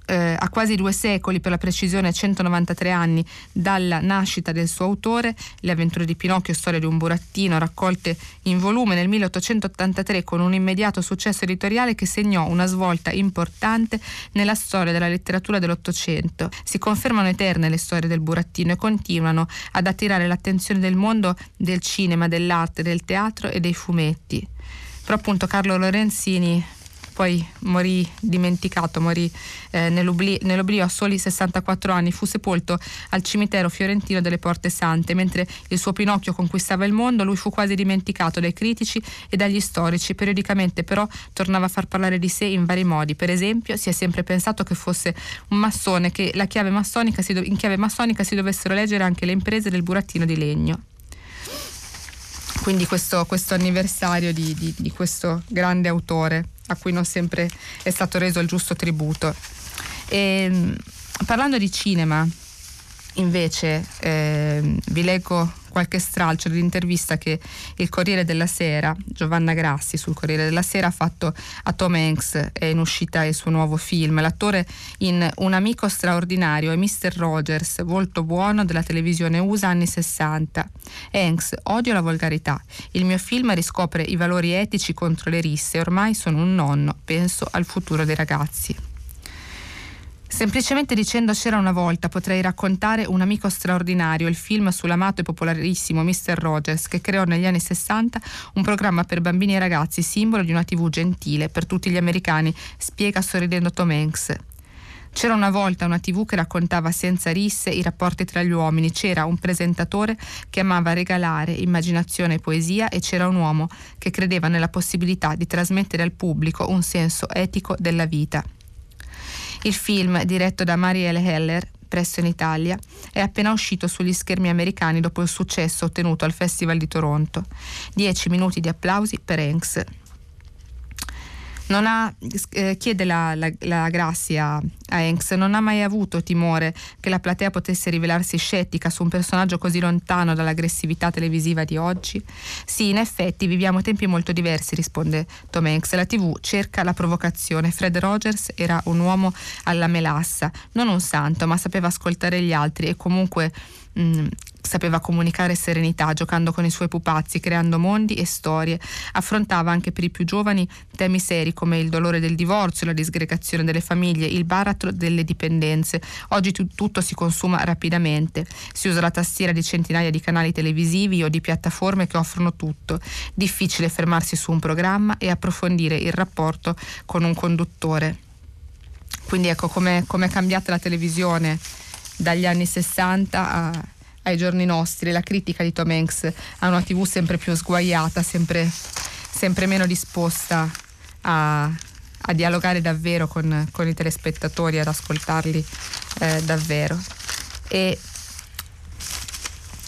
eh, a quasi due secoli, per la precisione 193 anni dalla nascita del suo autore, Le avventure di Pinocchio, storia di un burattino, raccolte in volume nel 1883 con un immediato successo editoriale che segnò una svolta importante nella storia della letteratura dell'Ottocento. Si confermano eterne le storie del burattino e continuano ad attirare l'attenzione del mondo del cinema, dell'arte, del teatro e dei fumetti. Però appunto Carlo Lorenzini poi morì dimenticato, morì eh, nell'oblio, nell'oblio a soli 64 anni, fu sepolto al cimitero fiorentino delle Porte Sante, mentre il suo Pinocchio conquistava il mondo, lui fu quasi dimenticato dai critici e dagli storici, periodicamente però tornava a far parlare di sé in vari modi, per esempio si è sempre pensato che fosse un massone, che chiave do- in chiave massonica si dovessero leggere anche le imprese del burattino di legno. Quindi questo, questo anniversario di, di, di, questo grande autore a cui non sempre è stato reso il giusto tributo. E, ehm, parlando di cinema, invece, eh, vi leggo qualche stralcio dell'intervista che il Corriere della Sera, Giovanna Grassi sul Corriere della Sera ha fatto a Tom Hanks, è in uscita il suo nuovo film. L'attore in Un amico straordinario è Mr. Rogers, volto buono della televisione USA anni 60. Hanks, odio la volgarità. Il mio film riscopre i valori etici contro le risse. Ormai sono un nonno, penso al futuro dei ragazzi. Semplicemente dicendo c'era una volta potrei raccontare Un amico straordinario, il film sull'amato e popolarissimo Mr. Rogers che creò negli anni 60 un programma per bambini e ragazzi, simbolo di una tv gentile per tutti gli americani, spiega sorridendo Tom Hanks. C'era una volta una tv che raccontava senza risse i rapporti tra gli uomini, c'era un presentatore che amava regalare immaginazione e poesia e c'era un uomo che credeva nella possibilità di trasmettere al pubblico un senso etico della vita. Il film, diretto da Marielle Heller, presso in Italia, è appena uscito sugli schermi americani dopo il successo ottenuto al Festival di Toronto. Dieci minuti di applausi per Hanks ha, eh, chiede la, la, la Grazia a Hanks, non ha mai avuto timore che la platea potesse rivelarsi scettica su un personaggio così lontano dall'aggressività televisiva di oggi? Sì, in effetti viviamo tempi molto diversi, risponde Tom Hanks. La TV cerca la provocazione. Fred Rogers era un uomo alla melassa, non un santo, ma sapeva ascoltare gli altri e comunque mh, mm, sapeva comunicare serenità, giocando con i suoi pupazzi, creando mondi e storie. Affrontava anche per i più giovani temi seri come il dolore del divorzio, la disgregazione delle famiglie, il baratro delle dipendenze. Oggi t- tutto si consuma rapidamente. Si usa la tastiera di centinaia di canali televisivi o di piattaforme che offrono tutto. Difficile fermarsi su un programma e approfondire il rapporto con un conduttore. Quindi ecco come è cambiata la televisione dagli anni 60 a, ai giorni nostri. La critica di Tom Hanks a una TV sempre più sguaiata, sempre, sempre meno disposta a, a dialogare davvero con, con, i telespettatori, ad ascoltarli eh, davvero. E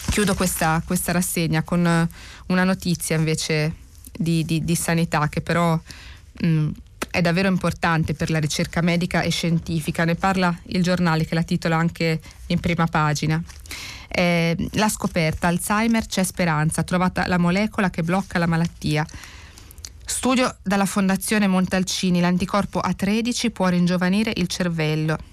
chiudo questa, questa, rassegna con una notizia invece di, di, di sanità che però mh, è davvero importante per la ricerca medica e scientifica. Ne parla il giornale che la titola anche in prima pagina. Eh, la scoperta, Alzheimer c'è speranza, trovata la molecola che blocca la malattia. Studio dalla Fondazione Montalcini, l'anticorpo A13 può ringiovanire il cervello.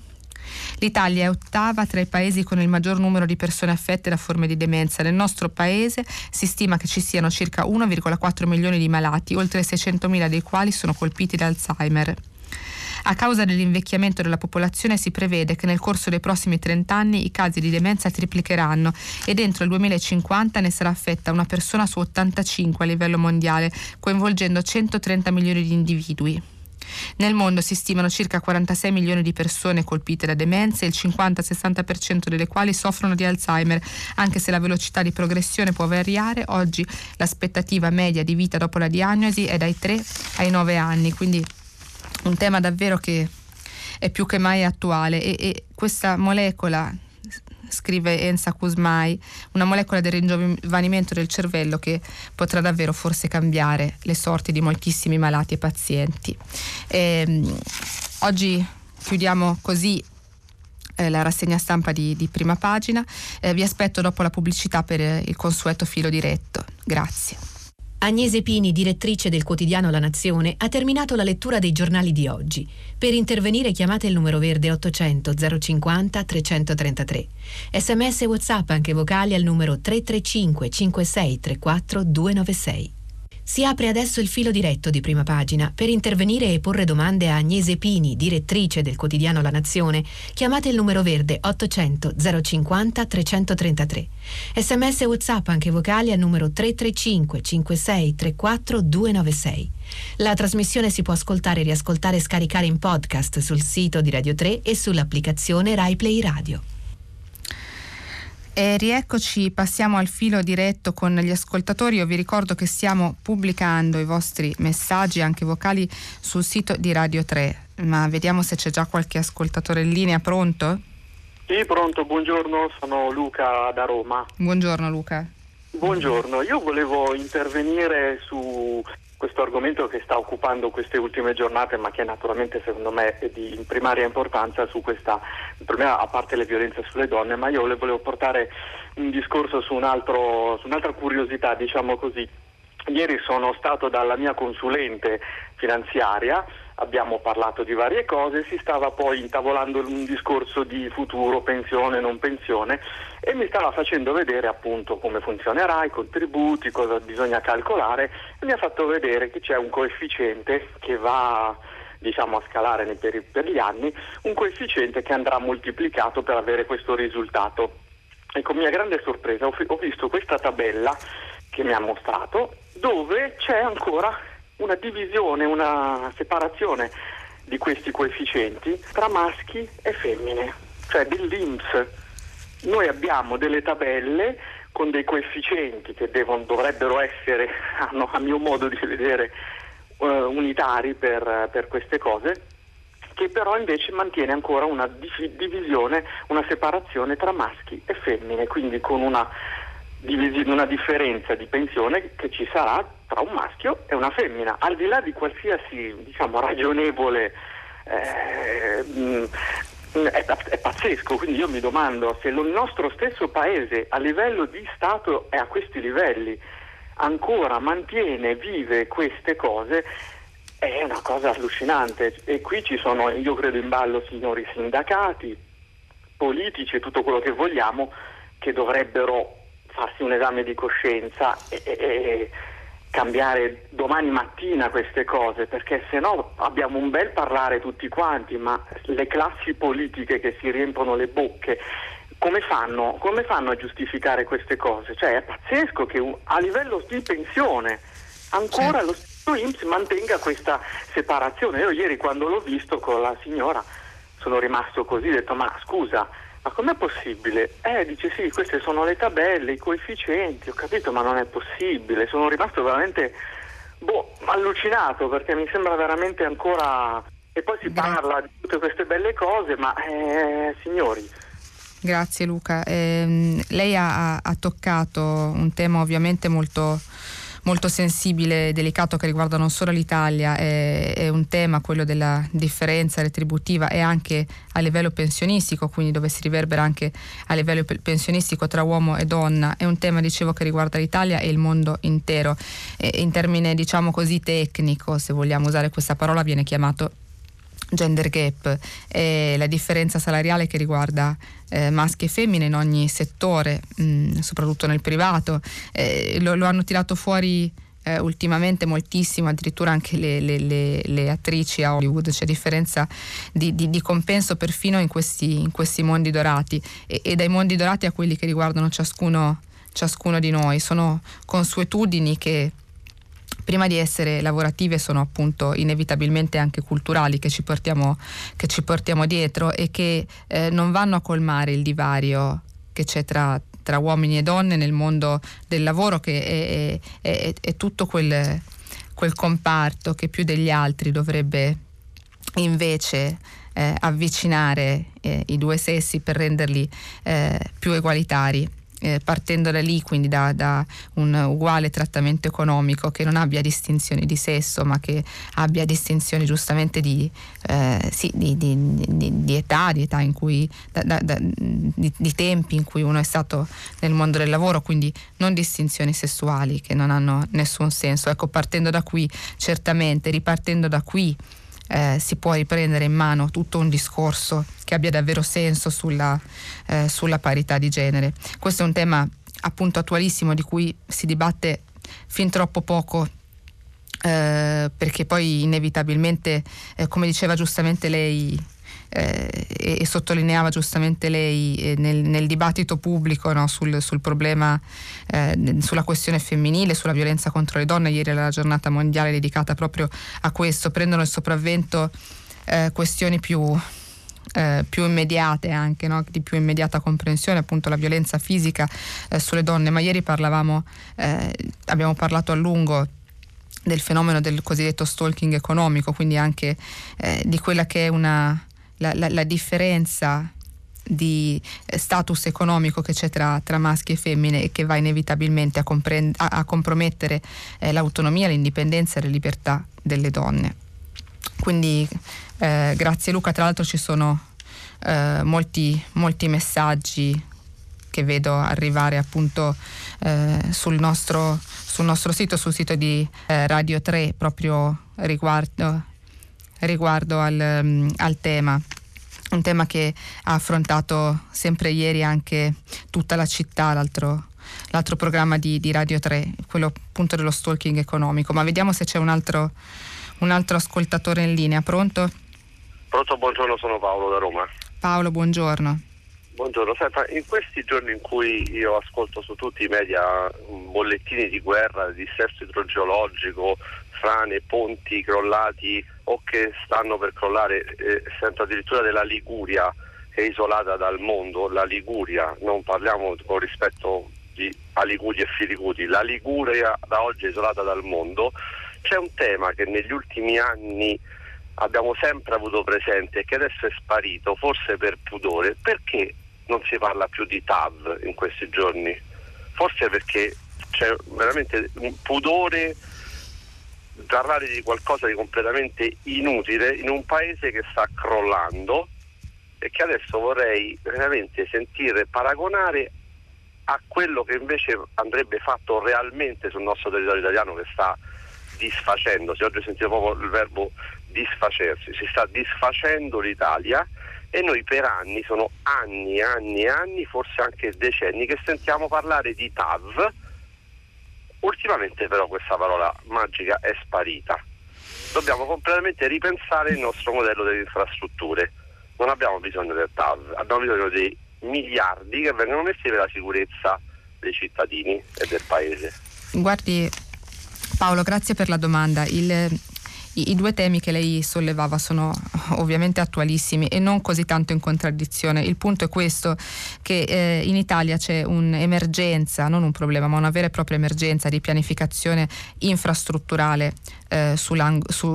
L'Italia è ottava tra i paesi con il maggior numero di persone affette da forme di demenza. Nel nostro paese si stima che ci siano circa 1,4 milioni di malati, oltre 600.000 dei quali sono colpiti da Alzheimer. A causa dell'invecchiamento della popolazione si prevede che nel corso dei prossimi 30 anni i casi di demenza triplicheranno e dentro il 2050 ne sarà affetta una persona su 85 a livello mondiale, coinvolgendo 130 milioni di individui. Nel mondo si stimano circa 46 milioni di persone colpite da demenza, il 50-60% delle quali soffrono di Alzheimer, anche se la velocità di progressione può variare. Oggi l'aspettativa media di vita dopo la diagnosi è dai 3 ai 9 anni, quindi un tema davvero che è più che mai attuale e, e questa molecola scrive Ensa Kusmai, una molecola del ringiovanimento del cervello che potrà davvero forse cambiare le sorti di moltissimi malati e pazienti. E, ehm, oggi chiudiamo così eh, la rassegna stampa di, di prima pagina. Eh, vi aspetto dopo la pubblicità per il consueto filo diretto. Grazie. Agnese Pini, direttrice del quotidiano La Nazione, ha terminato la lettura dei giornali di oggi. Per intervenire chiamate il numero verde 800 050 333. Sms e WhatsApp anche vocali al numero 335 5634 296. Si apre adesso il filo diretto di prima pagina. Per intervenire e porre domande a Agnese Pini, direttrice del quotidiano La Nazione, chiamate il numero verde 800 050 333. Sms e WhatsApp anche vocali al numero 335 56 34 296. La trasmissione si può ascoltare, riascoltare e scaricare in podcast sul sito di Radio 3 e sull'applicazione RaiPlay Radio. E rieccoci, passiamo al filo diretto con gli ascoltatori. Io vi ricordo che stiamo pubblicando i vostri messaggi anche vocali sul sito di Radio 3, ma vediamo se c'è già qualche ascoltatore in linea. Pronto? Sì, pronto, buongiorno, sono Luca da Roma. Buongiorno Luca. Buongiorno, io volevo intervenire su questo argomento che sta occupando queste ultime giornate, ma che naturalmente secondo me è di primaria importanza su questa, per a parte le violenze sulle donne, ma io volevo portare un discorso su, un altro, su un'altra curiosità, diciamo così. Ieri sono stato dalla mia consulente finanziaria abbiamo parlato di varie cose, si stava poi intavolando un discorso di futuro, pensione, non pensione e mi stava facendo vedere appunto come funzionerà, i contributi, cosa bisogna calcolare e mi ha fatto vedere che c'è un coefficiente che va diciamo, a scalare per, gli anni, un coefficiente che andrà moltiplicato per avere questo risultato. E con mia grande sorpresa ho visto questa tabella che mi ha mostrato dove c'è ancora una divisione, una separazione di questi coefficienti tra maschi e femmine, cioè dell'INPS. Noi abbiamo delle tabelle con dei coefficienti che devono, dovrebbero essere, a mio modo di vedere, uh, unitari per, per, queste cose, che però invece mantiene ancora una divisione, una separazione tra maschi e femmine, quindi con una una differenza di pensione che ci sarà tra un maschio e una femmina, al di là di qualsiasi diciamo, ragionevole eh, mh, è, è, pazzesco, quindi io mi domando se il nostro stesso paese a livello di Stato è a questi livelli ancora mantiene vive queste cose è una cosa allucinante. E qui ci sono, io credo in ballo signori sindacati, politici e tutto quello che vogliamo che dovrebbero farsi un esame di coscienza e, e cambiare domani mattina queste cose, perché se no abbiamo un bel parlare tutti quanti, ma le classi politiche che si riempono le bocche, come fanno, come fanno a giustificare queste cose? Cioè è pazzesco che a livello di pensione ancora lo stesso IMSS mantenga questa separazione. Io ieri quando l'ho visto con la signora sono rimasto così, ho detto ma scusa, ma com'è possibile? Eh, dice sì, queste sono le tabelle, i coefficienti, ho capito, ma non è possibile. Sono rimasto veramente boh, allucinato perché mi sembra veramente ancora... E poi si parla di tutte queste belle cose, ma eh, signori... Grazie Luca. Eh, lei ha, ha, toccato un tema ovviamente molto molto sensibile e delicato che riguarda non solo l'Italia, è, è, un tema, quello della differenza retributiva e anche a livello pensionistico, quindi dove si riverbera anche a livello pensionistico tra uomo e donna, è un tema, dicevo, che riguarda l'Italia e il mondo intero. E in termine, diciamo così, tecnico, se vogliamo usare questa parola, viene chiamato gender gap è la differenza salariale che riguarda eh, maschi e femmine in ogni settore, mh, mm, soprattutto nel privato. Eh, lo, lo, hanno tirato fuori eh, ultimamente moltissimo, addirittura anche le, le, le, le, attrici a Hollywood, c'è differenza di, di, di compenso perfino in questi, in questi mondi dorati e, e, dai mondi dorati a quelli che riguardano ciascuno, ciascuno di noi. Sono consuetudini che prima di essere lavorative sono appunto inevitabilmente anche culturali che ci portiamo, che ci portiamo dietro e che eh, non vanno a colmare il divario che c'è tra, tra, uomini e donne nel mondo del lavoro che è, è, è, è tutto quel, quel, comparto che più degli altri dovrebbe invece eh, avvicinare eh, i due sessi per renderli eh, più egualitari eh, partendo da lì, quindi da, da, un uguale trattamento economico che non abbia distinzioni di sesso, ma che abbia distinzioni giustamente di, eh, sì, di, di, di, età, di età in cui, da, di, tempi in cui uno è stato nel mondo del lavoro, quindi non distinzioni sessuali che non hanno nessun senso. Ecco, partendo da qui, certamente, ripartendo da qui eh, si può riprendere in mano tutto un discorso che abbia davvero senso sulla, eh, sulla parità di genere. Questo è un tema appunto attualissimo di cui si dibatte fin troppo poco eh, perché poi inevitabilmente, eh, come diceva giustamente lei eh, e, sottolineava giustamente lei eh, nel, nel, dibattito pubblico no, sul, sul, problema, eh, sulla questione femminile, sulla violenza contro le donne, ieri era la giornata mondiale dedicata proprio a questo, prendono il sopravvento eh, questioni più, eh, più immediate anche, no? di più immediata comprensione, appunto la violenza fisica eh, sulle donne, ma ieri parlavamo, eh, abbiamo parlato a lungo del fenomeno del cosiddetto stalking economico, quindi anche eh, di quella che è una la, la, la differenza di eh, status economico che c'è tra, tra, maschi e femmine e che va inevitabilmente a, comprend- a, a compromettere eh, l'autonomia, l'indipendenza e la libertà delle donne. Quindi eh, grazie Luca, tra l'altro ci sono eh, molti, molti messaggi che vedo arrivare appunto eh, sul, nostro, sul, nostro, sito, sul sito di eh, Radio 3 proprio riguardo, riguardo al, um, al tema un tema che ha affrontato sempre ieri anche tutta la città, l'altro, l'altro programma di, di, Radio 3, quello appunto dello stalking economico. Ma vediamo se c'è un altro, un altro ascoltatore in linea. Pronto? Pronto, buongiorno, sono Paolo da Roma. Paolo, buongiorno. Buongiorno, senta, in questi giorni in cui io ascolto su tutti i media mm, bollettini di guerra, di dissesto idrogeologico, frane, ponti crollati o che stanno per crollare, eh, sento addirittura della Liguria che è isolata dal mondo, la Liguria, non parliamo con rispetto di Aliguri e Filicuti, la Liguria da oggi è isolata dal mondo, c'è un tema che negli ultimi anni abbiamo sempre avuto presente e che adesso è sparito, forse per pudore, perché non si parla più di TAV in questi giorni. Forse perché c'è veramente un pudore parlare di qualcosa di completamente inutile in un paese che sta crollando e che adesso vorrei veramente sentire paragonare a quello che invece andrebbe fatto realmente sul nostro territorio italiano che sta disfacendosi. Oggi sentivo proprio il verbo disfacersi, si sta disfacendo l'Italia e noi per anni, sono anni, anni anni, forse anche decenni, che sentiamo parlare di TAV. Ultimamente però questa parola magica è sparita. Dobbiamo completamente ripensare il nostro modello delle infrastrutture. Non abbiamo bisogno del TAV, abbiamo bisogno dei miliardi che vengono messi per la sicurezza dei cittadini e del paese. Guardi Paolo, grazie per la domanda. Il, i, due temi che lei sollevava sono ovviamente attualissimi e non così tanto in contraddizione. Il punto è questo, che eh, in Italia c'è un'emergenza, non un problema, ma una vera e propria emergenza di pianificazione infrastrutturale eh, su,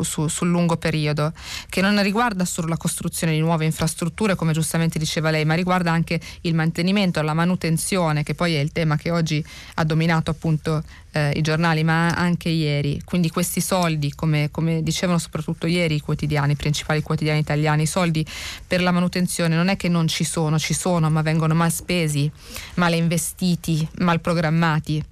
su, sul lungo periodo, che non riguarda solo la costruzione di nuove infrastrutture, come giustamente diceva lei, ma riguarda anche il mantenimento, la manutenzione, che poi è il tema che oggi ha dominato appunto eh, i giornali, ma anche ieri. Quindi questi soldi, come, come, dicevano soprattutto ieri i quotidiani, i principali quotidiani italiani, i soldi per la manutenzione non è che non ci sono, ci sono, ma vengono mal spesi, mal investiti, mal programmati.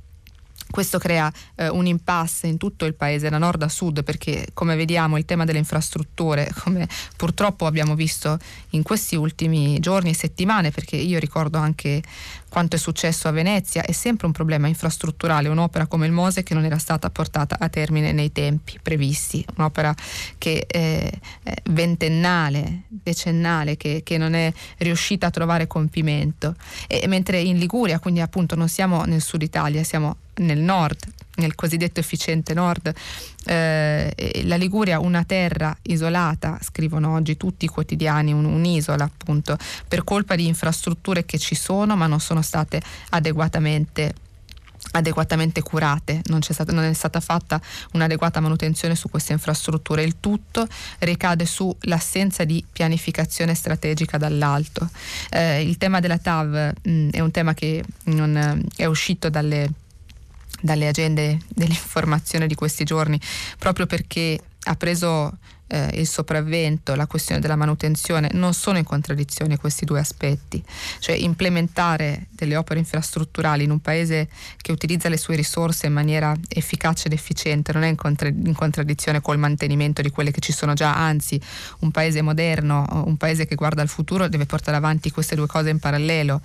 Questo crea eh, un impasse in tutto il paese, da nord a sud, perché come vediamo il tema delle infrastrutture, come purtroppo abbiamo visto in questi ultimi giorni e settimane, perché io ricordo anche quanto è successo a Venezia, è sempre un problema infrastrutturale, un'opera come il Mose che non era stata portata a termine nei tempi previsti, un'opera che è ventennale, decennale, che, che non è riuscita a trovare compimento. E, mentre in Liguria, quindi appunto non siamo nel sud Italia, siamo nel nord, nel cosiddetto efficiente nord, eh, la Liguria una terra isolata, scrivono oggi tutti i quotidiani, un, un'isola appunto, per colpa di infrastrutture che ci sono ma non sono state adeguatamente adeguatamente curate, non, stata, non, è stata fatta un'adeguata manutenzione su queste infrastrutture, il tutto ricade sull'assenza di pianificazione strategica dall'alto. Eh, il tema della TAV mh, è un tema che non, è uscito dalle dalle agende dell'informazione di questi giorni, proprio perché ha preso eh, il sopravvento, la questione della manutenzione, non sono in contraddizione questi due aspetti. Cioè implementare delle opere infrastrutturali in un paese che utilizza le sue risorse in maniera efficace ed efficiente non è in, contra- in contraddizione col mantenimento di quelle che ci sono già, anzi un paese moderno, un paese che guarda al futuro deve portare avanti queste due cose in parallelo,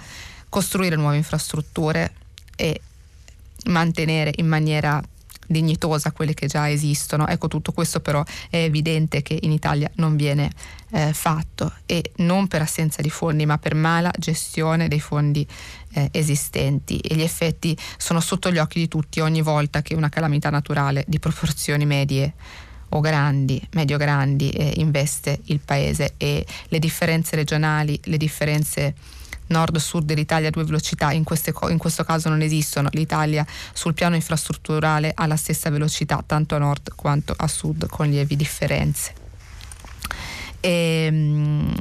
costruire nuove infrastrutture e mantenere in maniera dignitosa quelle che già esistono. Ecco, tutto questo però è evidente che in Italia non viene eh, fatto e non per assenza di fondi, ma per mala gestione dei fondi eh, esistenti e gli effetti sono sotto gli occhi di tutti ogni volta che una calamità naturale di proporzioni medie o grandi, medio-grandi eh, investe il paese e le differenze regionali, le differenze nord-sud dell'Italia a due velocità, in, co- in, questo caso non esistono. L'Italia sul piano infrastrutturale ha la stessa velocità tanto a nord quanto a sud con lievi differenze. E, ehm,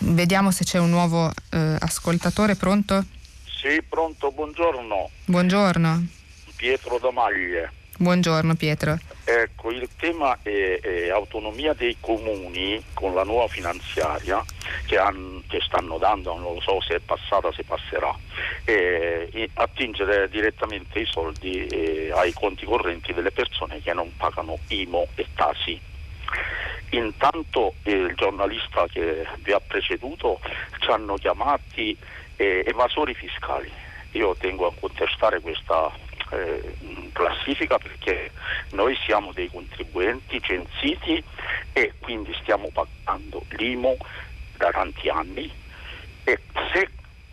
vediamo se c'è un nuovo eh, ascoltatore pronto. Sì, pronto, buongiorno. Buongiorno. Pietro da Maglie. Buongiorno Pietro. Ecco, il tema è, è, autonomia dei comuni con la nuova finanziaria che, han, che, stanno dando, non lo so se è passata, se passerà, e, attingere direttamente i soldi eh, ai conti correnti delle persone che non pagano IMO e TASI. Intanto eh, il giornalista che vi ha preceduto ci hanno chiamati eh, evasori fiscali. Io tengo a contestare questa eh, classifica perché noi siamo dei contribuenti censiti e quindi stiamo pagando l'IMO da tanti anni. E se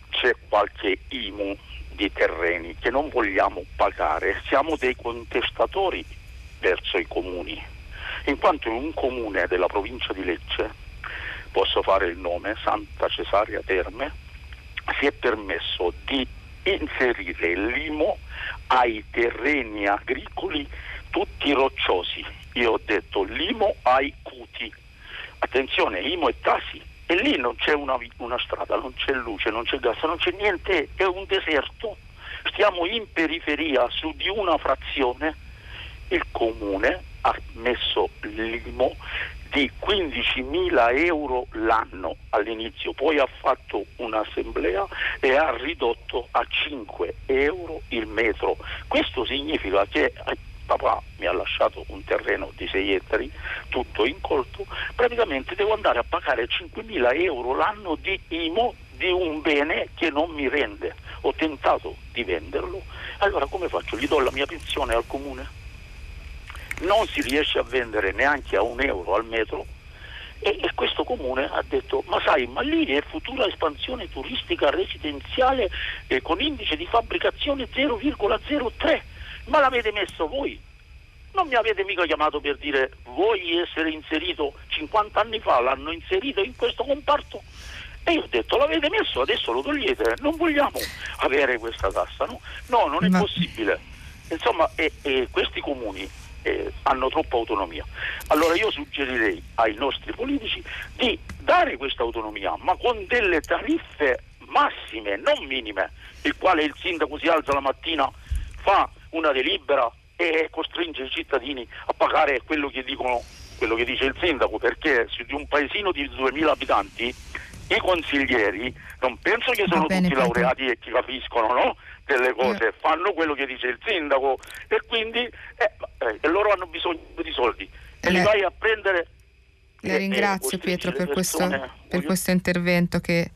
c'è qualche IMO di terreni che non vogliamo pagare siamo dei contestatori verso i comuni. In quanto un comune della provincia di Lecce posso fare il nome Santa Cesaria Terme si è permesso di inserire l'IMO ai terreni agricoli tutti rocciosi. Io ho detto l'IMO ai cuti. Attenzione, IMO e Tasi. E lì non c'è una, una strada, non c'è luce, non c'è gas, non c'è niente, è un deserto. Stiamo in periferia su di una frazione. Il comune ha messo l'IMO di 15.000 euro l'anno all'inizio, poi ha fatto un'assemblea e ha ridotto a 5 euro il metro. Questo significa che eh, papà mi ha lasciato un terreno di 6 ettari, tutto incolto, praticamente devo andare a pagare 5.000 euro l'anno di IMO di un bene che non mi rende. Ho tentato di venderlo, allora come faccio? Gli do la mia pensione al comune? Non si riesce a vendere neanche a un euro al metro. E, e, questo comune ha detto ma sai ma lì è futura espansione turistica residenziale eh, con indice di fabbricazione 0,03 ma l'avete messo voi? Non mi avete mica chiamato per dire vuoi essere inserito 50 anni fa? L'hanno inserito in questo comparto? E io ho detto l'avete messo adesso lo togliete non vogliamo avere questa tassa no, no non è ma... possibile. Insomma e, e questi comuni eh, hanno troppa autonomia. Allora io suggerirei ai nostri politici di dare questa autonomia, ma con delle tariffe massime, non minime, il quale il sindaco si alza la mattina, fa una delibera e costringe i cittadini a pagare quello che dicono quello che dice il sindaco, perché su di un paesino di 2000 abitanti i consiglieri non penso che sono bene, tutti laureati e che capiscono no? delle cose, eh. fanno quello che dice il sindaco e quindi eh, eh, loro hanno bisogno di soldi e li vai a prendere. Le ringrazio Pietro per questo, per questo intervento che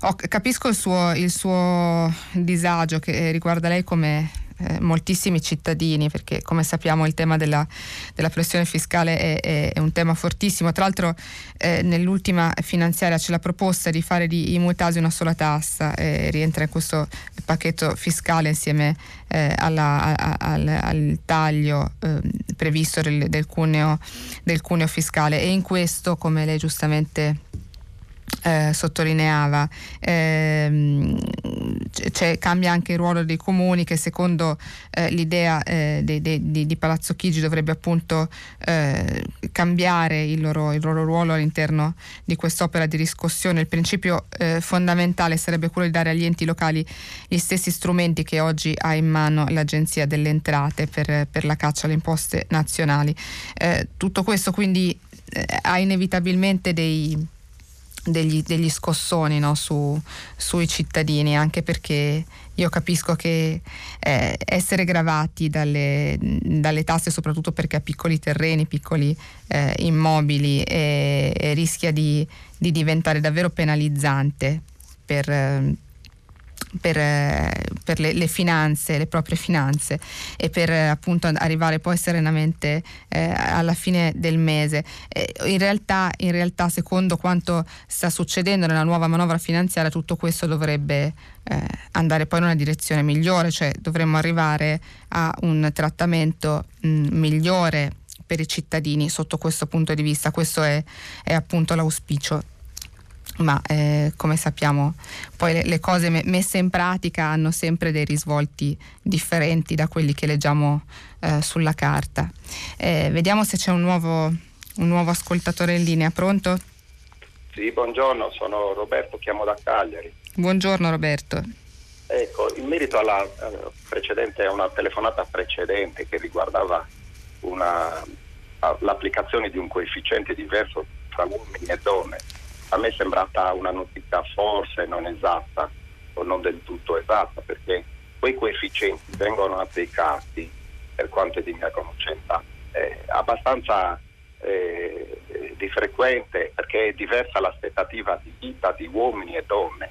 oh, capisco il suo, il suo disagio che riguarda lei come eh, moltissimi cittadini, perché come sappiamo il tema della, della pressione fiscale è, è, è, un tema fortissimo. Tra l'altro eh, nell'ultima finanziaria c'è la proposta di fare di Imutasi una sola tassa, eh, rientra in questo pacchetto fiscale insieme eh, alla, a, al, al, taglio ehm, previsto del, del, cuneo, del cuneo fiscale e in questo, come lei giustamente eh, sottolineava, ehm, cambia anche il ruolo dei comuni che secondo eh, l'idea eh, de, de, di, di, Palazzo Chigi dovrebbe appunto eh, cambiare il loro, il loro, ruolo all'interno di quest'opera di riscossione. Il principio eh, fondamentale sarebbe quello di dare agli enti locali gli stessi strumenti che oggi ha in mano l'Agenzia delle Entrate per, per la caccia alle imposte nazionali. Eh, tutto questo quindi ha inevitabilmente dei degli, degli scossoni no, su, sui cittadini, anche perché io capisco che eh, essere gravati dalle, dalle, tasse, soprattutto perché ha piccoli terreni, piccoli eh, immobili, eh, rischia di, di, diventare davvero penalizzante per per, eh, per le, le, finanze, le proprie finanze e per eh, appunto arrivare poi serenamente eh, alla fine del mese. In, realtà, in realtà, secondo quanto sta succedendo nella nuova manovra finanziaria, tutto questo dovrebbe eh, andare poi in una direzione migliore, cioè dovremmo arrivare a un trattamento mh, migliore per i cittadini sotto questo punto di vista. Questo è, è appunto l'auspicio ma eh, come sappiamo poi le, le, cose me- messe in pratica hanno sempre dei risvolti differenti da quelli che leggiamo eh, sulla carta. Eh, vediamo se c'è un nuovo, un nuovo ascoltatore in linea, pronto? Sì, buongiorno, sono Roberto, chiamo da Cagliari. Buongiorno Roberto. Ecco, in merito alla uh, precedente, a una telefonata precedente che riguardava una, l'applicazione di un coefficiente diverso tra uomini e donne, a me è sembrata una notizia forse non esatta o non del tutto esatta perché quei coefficienti vengono applicati, per quanto è di mia conoscenza, eh, abbastanza eh, di frequente perché è diversa l'aspettativa di vita di uomini e donne,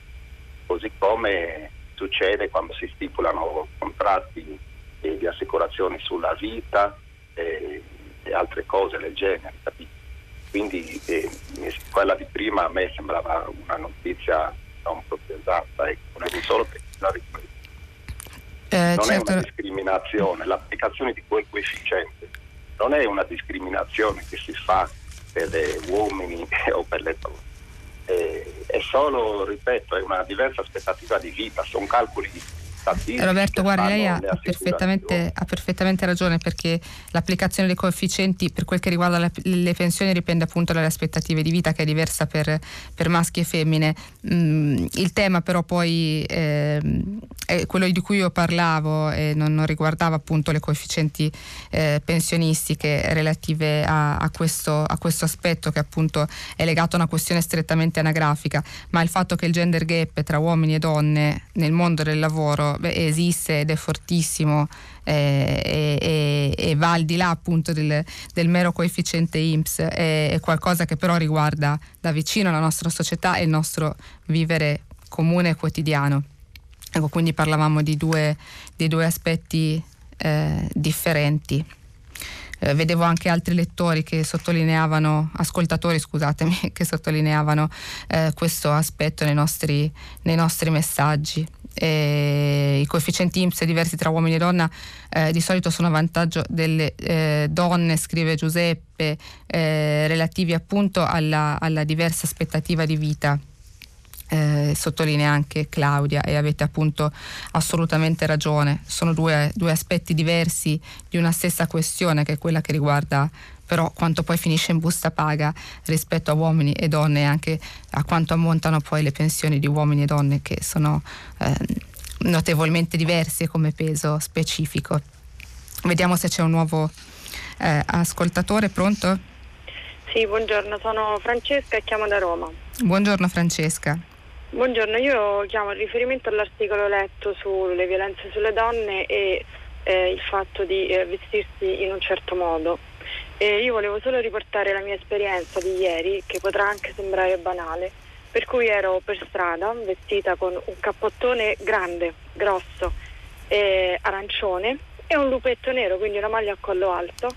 così come succede quando si stipulano contratti eh, di assicurazioni sulla vita eh, e altre cose del genere. Quindi eh, quella di prima a me sembrava una notizia non proprio esatta, ecco, volevo solo precisare questo. Eh, non certo. è una certo. discriminazione, l'applicazione di quel coefficiente non è una discriminazione che si fa per gli uomini o per le donne. Eh, è solo, ripeto, è una diversa aspettativa di vita, sono calcoli Roberto, guardi, lei ha perfettamente, ha perfettamente, ragione perché l'applicazione dei coefficienti per quel che riguarda le, le, pensioni dipende appunto dalle aspettative di vita che è diversa per, per maschi e femmine. Mm, il tema però poi eh, è quello di cui io parlavo e non, non riguardava appunto le coefficienti eh, pensionistiche relative a, a, questo, a questo aspetto che appunto è legato a una questione strettamente anagrafica, ma il fatto che il gender gap tra uomini e donne nel mondo del lavoro beh, esiste ed è fortissimo eh, e, e, va al di là appunto del, del mero coefficiente IMSS, è, è, qualcosa che però riguarda da vicino la nostra società e il nostro vivere comune e quotidiano. Ecco, quindi parlavamo di due, di due aspetti eh, differenti. Eh, vedevo anche altri lettori che sottolineavano, ascoltatori scusatemi, che sottolineavano eh, questo aspetto nei nostri, nei nostri messaggi eh, i coefficienti IMSS diversi tra uomini e donna eh, di solito sono a vantaggio delle eh, donne, scrive Giuseppe, eh, relativi appunto alla, alla, diversa aspettativa di vita. Eh, sottolinea anche Claudia e avete appunto assolutamente ragione, sono due, due aspetti diversi di una stessa questione che è quella che riguarda però quanto poi finisce in busta paga rispetto a uomini e donne e anche a quanto ammontano poi le pensioni di uomini e donne che sono eh, notevolmente diverse come peso specifico. Vediamo se c'è un nuovo eh, ascoltatore, pronto? Sì, buongiorno, sono Francesca e chiamo da Roma. Buongiorno Francesca. Buongiorno, io chiamo in riferimento all'articolo letto sulle violenze sulle donne e eh, il fatto di eh, vestirsi in un certo modo. E io volevo solo riportare la mia esperienza di ieri, che potrà anche sembrare banale, per cui ero per strada vestita con un cappottone grande, grosso, eh, arancione e un lupetto nero, quindi una maglia a collo alto.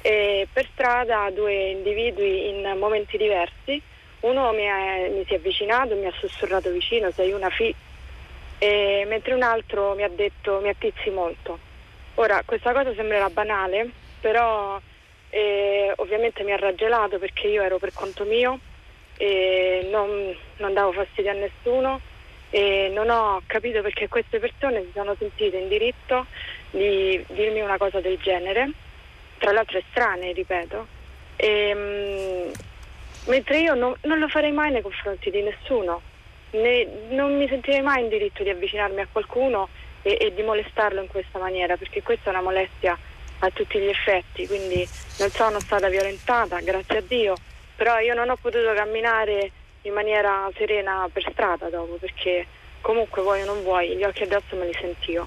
E per strada due individui in momenti diversi, uno mi, è, mi si è avvicinato, mi ha sussurrato vicino, sei una fi, e, mentre un altro mi ha detto mi attizzi molto. Ora, questa cosa sembrerà banale, però e ovviamente mi ha raggelato perché io ero per conto mio e non, non davo fastidio a nessuno e non ho capito perché queste persone si sono sentite in diritto di dirmi una cosa del genere, tra l'altro estranee, ripeto, e, mh, mentre io non, non, lo farei mai nei confronti di nessuno, ne, non mi sentirei mai in diritto di avvicinarmi a qualcuno e, e di molestarlo in questa maniera, perché questa è una molestia a tutti gli effetti, quindi non sono stata violentata, grazie a Dio, però io non ho potuto camminare in maniera serena per strada dopo, perché comunque vuoi o non vuoi, gli occhi addosso me li sentivo.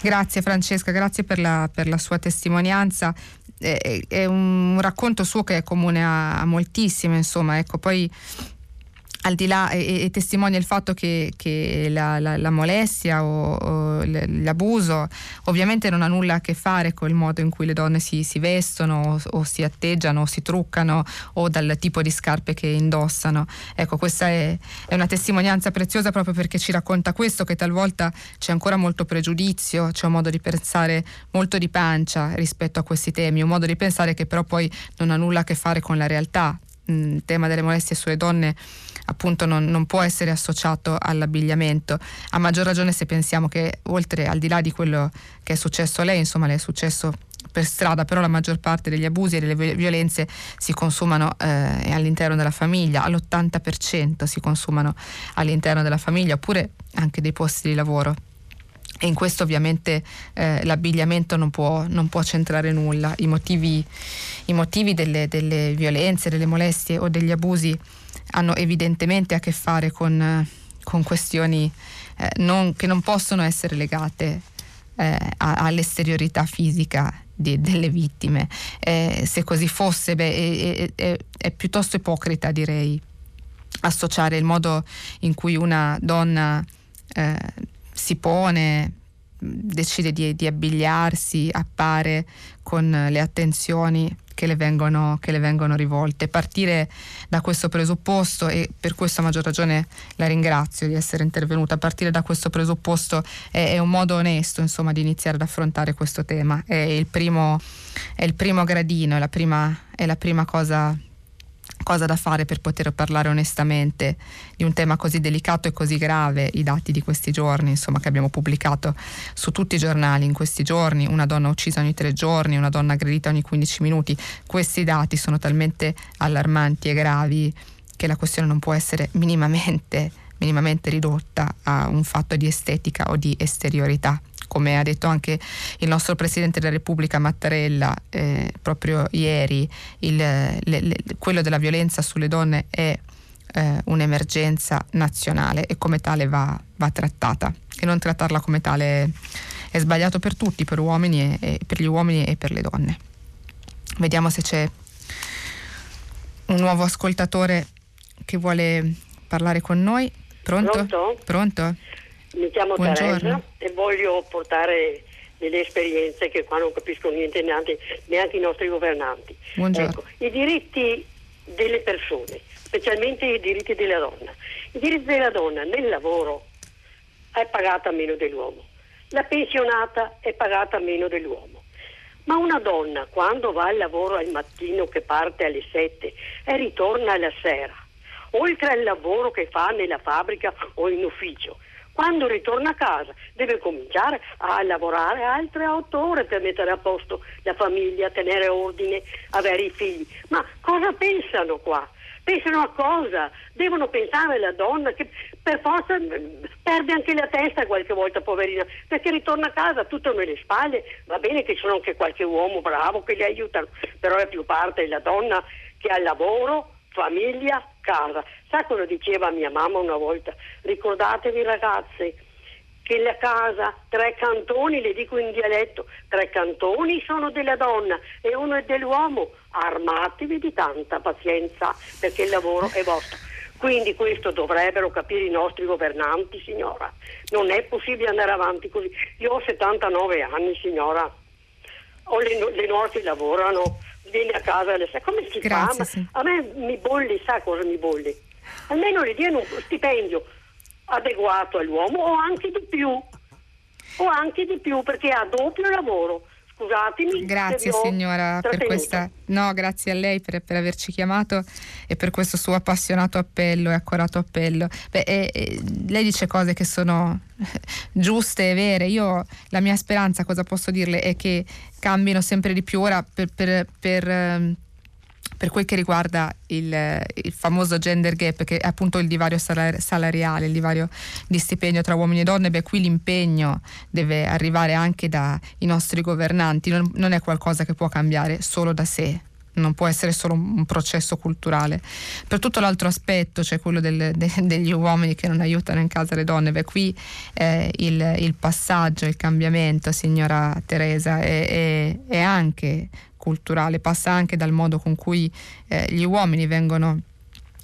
Grazie Francesca, grazie per la, per la sua testimonianza. È, è, un racconto suo che è comune a, a moltissime, insomma, ecco, poi al di là e, e testimonia il fatto che, che la, la, la, molestia o, o, l'abuso ovviamente non ha nulla a che fare con il modo in cui le donne si, si vestono o, o, si atteggiano o si truccano o dal tipo di scarpe che indossano. Ecco, questa è, è, una testimonianza preziosa proprio perché ci racconta questo, che talvolta c'è ancora molto pregiudizio, c'è un modo di pensare molto di pancia rispetto a questi temi, un modo di pensare che però poi non ha nulla a che fare con la realtà. Il tema delle molestie sulle donne appunto non, non, può essere associato all'abbigliamento, a maggior ragione se pensiamo che oltre al di là di quello che è successo a lei, insomma le è successo per strada, però la maggior parte degli abusi e delle violenze si consumano eh, all'interno della famiglia, all'80% si consumano all'interno della famiglia oppure anche dei posti di lavoro. E in questo ovviamente eh, l'abbigliamento non può, non può, centrare nulla. I motivi, i motivi delle, delle, violenze, delle molestie o degli abusi hanno evidentemente a che fare con, con questioni eh, non, che non possono essere legate eh, all'esteriorità fisica di, delle vittime. Eh, se così fosse, beh, è, è, è, piuttosto ipocrita, direi, associare il modo in cui una donna eh, si pone, decide di, di abbigliarsi, appare con le attenzioni che le, vengono, che le vengono rivolte. Partire da questo presupposto, e per questo a maggior ragione la ringrazio di essere intervenuta, partire da questo presupposto è, è un modo onesto insomma, di iniziare ad affrontare questo tema. È il primo, è il primo gradino, è la prima, è la prima cosa cosa da fare per poter parlare onestamente di un tema così delicato e così grave, i dati di questi giorni, insomma, che abbiamo pubblicato su tutti i giornali in questi giorni, una donna uccisa ogni tre giorni, una donna aggredita ogni 15 minuti, questi dati sono talmente allarmanti e gravi che la questione non può essere minimamente, minimamente ridotta a un fatto di estetica o di esteriorità come ha detto anche il nostro Presidente della Repubblica Mattarella eh, proprio ieri, il, le, le, quello della violenza sulle donne è eh, un'emergenza nazionale e come tale va, va, trattata e non trattarla come tale è sbagliato per tutti, per, uomini e, e per gli uomini e per le donne. Vediamo se c'è un nuovo ascoltatore che vuole parlare con noi. Pronto? Pronto? Pronto? Mi chiamo Buongiorno. Teresa e voglio portare delle esperienze che qua non capiscono niente neanche, neanche i nostri governanti. Ecco, I diritti delle persone, specialmente i diritti della donna. I diritti della donna nel lavoro è pagata meno dell'uomo, la pensionata è pagata meno dell'uomo. Ma una donna quando va al lavoro al mattino che parte alle 7 e ritorna alla sera, oltre al lavoro che fa nella fabbrica o in ufficio, quando ritorna a casa deve cominciare a lavorare altre otto ore per mettere a posto la famiglia, tenere ordine, avere i figli. Ma cosa pensano qua? Pensano a cosa? Devono pensare alla donna che per forza mm, perde anche la testa qualche volta, poverina, perché ritorna a casa tutto nelle spalle. Va bene che ci sono anche qualche uomo bravo che li aiutano, però la più parte è la donna che ha lavoro, famiglia, casa. Sa cosa diceva mia mamma una volta? Ricordatevi ragazze che la casa, tre cantoni, le dico in dialetto, tre cantoni sono della donna e uno è dell'uomo. Armatevi di tanta pazienza perché il lavoro è vostro. Quindi questo dovrebbero capire i nostri governanti, signora. Non è possibile andare avanti così. Io ho 79 anni, signora. Le, le nostre lavorano, vieni a casa 6. Come si Grazie, fa? Sì. A me mi bolli, sa cosa mi bolli? Almeno le diano uno stipendio adeguato all'uomo o anche di più. O anche di più perché ha doppio lavoro. Scusatemi. Grazie signora per questa. No, grazie a lei per, per, averci chiamato e per questo suo appassionato appello e accorato appello. Beh, e, e, lei dice cose che sono giuste e vere. Io la mia speranza, cosa posso dirle, è che cambino sempre di più ora per, per, per ehm, per quel che riguarda il, il, famoso gender gap, che è appunto il divario salariale, il divario di stipendio tra uomini e donne, beh qui l'impegno deve arrivare anche dai nostri governanti, non, non è qualcosa che può cambiare solo da sé, non può essere solo un processo culturale. Per tutto l'altro aspetto, cioè quello del, de, degli uomini che non aiutano in casa le donne, beh qui eh, il, il, passaggio, il cambiamento, signora Teresa, è, è, è anche culturale, passa anche dal modo con cui eh, gli uomini vengono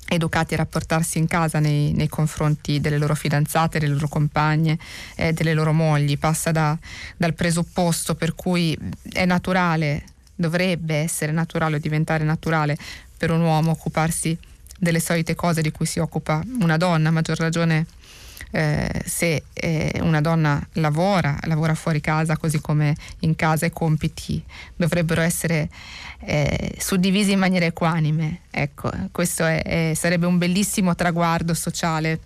educati a rapportarsi in casa nei, nei, confronti delle loro fidanzate, delle loro compagne, eh, delle loro mogli, passa da, dal presupposto per cui è naturale, dovrebbe essere naturale o diventare naturale per un uomo occuparsi delle solite cose di cui si occupa una donna, a maggior ragione eh, se eh, una donna lavora, lavora fuori casa così come in casa i compiti dovrebbero essere eh, suddivisi in maniera equanime. Ecco, questo è, è, sarebbe un bellissimo traguardo sociale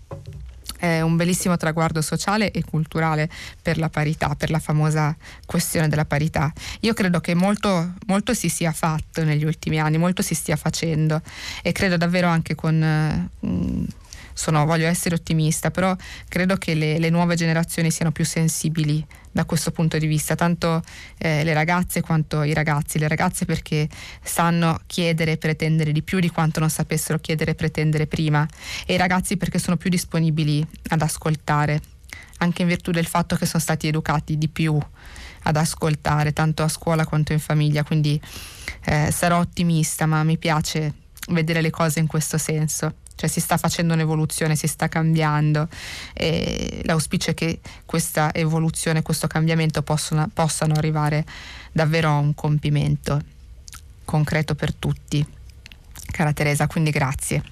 un bellissimo traguardo sociale e culturale per la parità, per la famosa questione della parità. Io credo che molto, molto si sia fatto negli ultimi anni, molto si stia facendo e credo davvero anche con... Eh, sono, voglio essere ottimista, però credo che le, le, nuove generazioni siano più sensibili da questo punto di vista, tanto eh, le ragazze quanto i ragazzi. Le ragazze perché sanno chiedere e pretendere di più di quanto non sapessero chiedere e pretendere prima e i ragazzi perché sono più disponibili ad ascoltare, anche in virtù del fatto che sono stati educati di più ad ascoltare, tanto a scuola quanto in famiglia. Quindi eh, sarò ottimista, ma mi piace vedere le cose in questo senso cioè si sta facendo un'evoluzione, si sta cambiando e l'auspicio è che questa evoluzione, questo cambiamento possano, possano arrivare davvero a un compimento concreto per tutti. Cara Teresa, quindi grazie.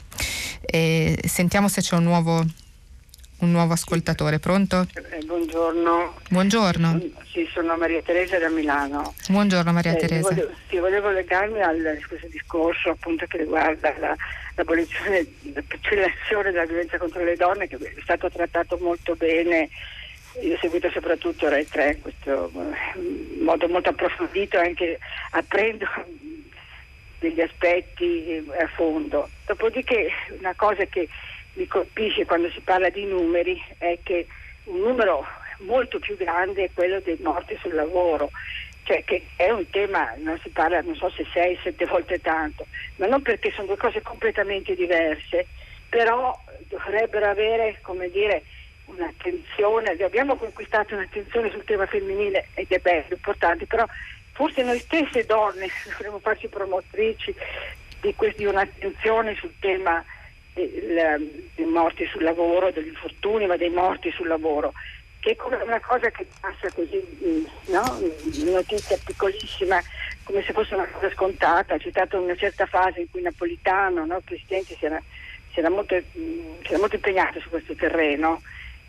E sentiamo se c'è un nuovo, un nuovo ascoltatore, pronto? Eh, buongiorno. Buongiorno. Sì, sono Maria Teresa da Milano. Buongiorno Maria eh, Teresa. Volevo, sì, volevo legarmi al discorso appunto che riguarda la, l'abolizione, la cancellazione della violenza contro le donne che è stato trattato molto bene. Io ho seguito soprattutto Rai 3 in questo eh, modo molto approfondito anche apprendo degli aspetti a fondo. Dopodiché una cosa che mi colpisce quando si parla di numeri è che un numero molto più grande è quello dei morti sul lavoro. Cioè che è un tema, non si parla non so se sei, sette volte tanto, ma non perché sono due cose completamente diverse, però dovrebbero avere, come dire, un'attenzione, abbiamo conquistato un'attenzione sul tema femminile ed è bello, importante, però forse noi stesse donne dovremmo farci promotrici di, di un'attenzione sul tema dei, dei morti sul lavoro, degli infortuni, ma dei morti sul lavoro che è una cosa che passa così, mm, no? notizia piccolissima, come se fosse una cosa scontata. C'è stata una certa fase in cui Napolitano, no? il Presidente, si era, si, era molto, mm, si era, molto, impegnato su questo terreno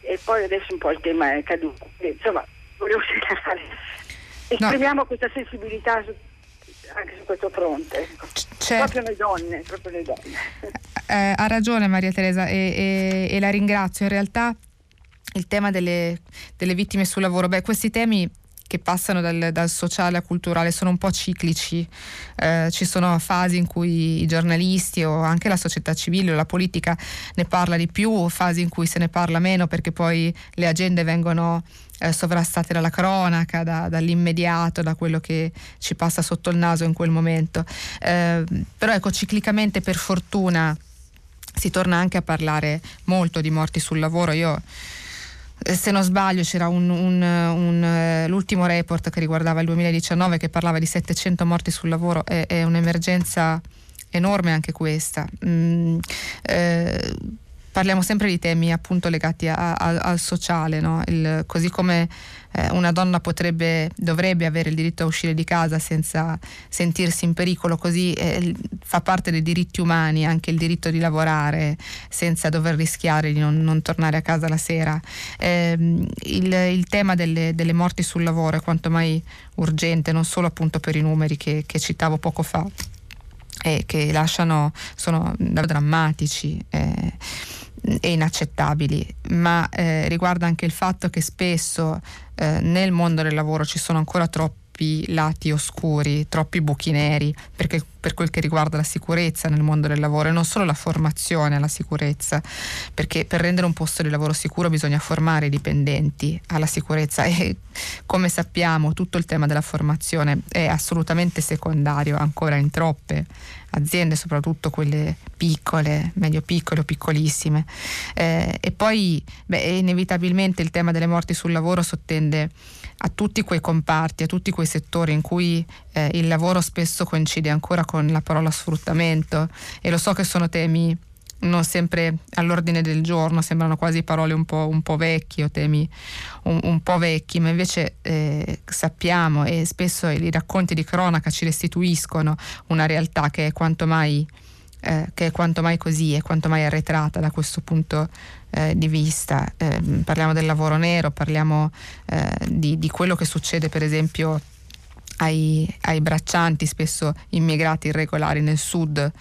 e poi adesso un po' il tema è caduto. Insomma, volevo segnalare. Esprimiamo no. questa sensibilità su, anche su questo fronte. C'è... Proprio le donne, proprio le donne. Eh, ha ragione Maria Teresa e, e, e la ringrazio. In realtà il tema delle, delle, vittime sul lavoro, beh, questi temi che passano dal, dal, sociale al culturale sono un po' ciclici, eh, ci sono fasi in cui i giornalisti o anche la società civile o la politica ne parla di più, fasi in cui se ne parla meno perché poi le agende vengono eh, sovrastate dalla cronaca, da, dall'immediato, da quello che ci passa sotto il naso in quel momento. Eh, però ecco, ciclicamente per fortuna si torna anche a parlare molto di morti sul lavoro. Io se non sbaglio c'era un, un, un, eh, l'ultimo report che riguardava il 2019 che parlava di 700 morti sul lavoro, è, è un'emergenza enorme anche questa. Mm, eh, parliamo sempre di temi appunto legati a, a, al sociale, no? il, così come eh, una donna potrebbe, dovrebbe avere il diritto a uscire di casa senza sentirsi in pericolo, così eh, fa parte dei diritti umani anche il diritto di lavorare senza dover rischiare di non, non tornare a casa la sera. Eh, il, il, tema delle, delle, morti sul lavoro è quanto mai urgente, non solo appunto per i numeri che, che citavo poco fa e che lasciano, sono drammatici. E inaccettabili, ma eh, riguarda anche il fatto che spesso eh, nel mondo del lavoro ci sono ancora troppi lati oscuri, troppi buchi neri perché, per quel che riguarda la sicurezza nel mondo del lavoro e non solo la formazione alla sicurezza, perché per rendere un posto di lavoro sicuro bisogna formare i dipendenti alla sicurezza e come sappiamo tutto il tema della formazione è assolutamente secondario ancora in troppe aziende, soprattutto quelle piccole, medio piccole o piccolissime. Eh, e poi beh, inevitabilmente il tema delle morti sul lavoro sottende a tutti quei comparti, a tutti quei settori in cui eh, il lavoro spesso coincide ancora con la parola sfruttamento. E lo so che sono temi non sempre all'ordine del giorno, sembrano quasi parole un po', un po vecchie o temi un, un, po' vecchi, ma invece eh, sappiamo e spesso i racconti di cronaca ci restituiscono una realtà che è quanto mai, eh, che è quanto mai così, è quanto mai arretrata da questo punto eh, di vista. Eh, parliamo del lavoro nero, parliamo eh, di, di quello che succede per esempio ai, ai, braccianti, spesso immigrati irregolari nel sud.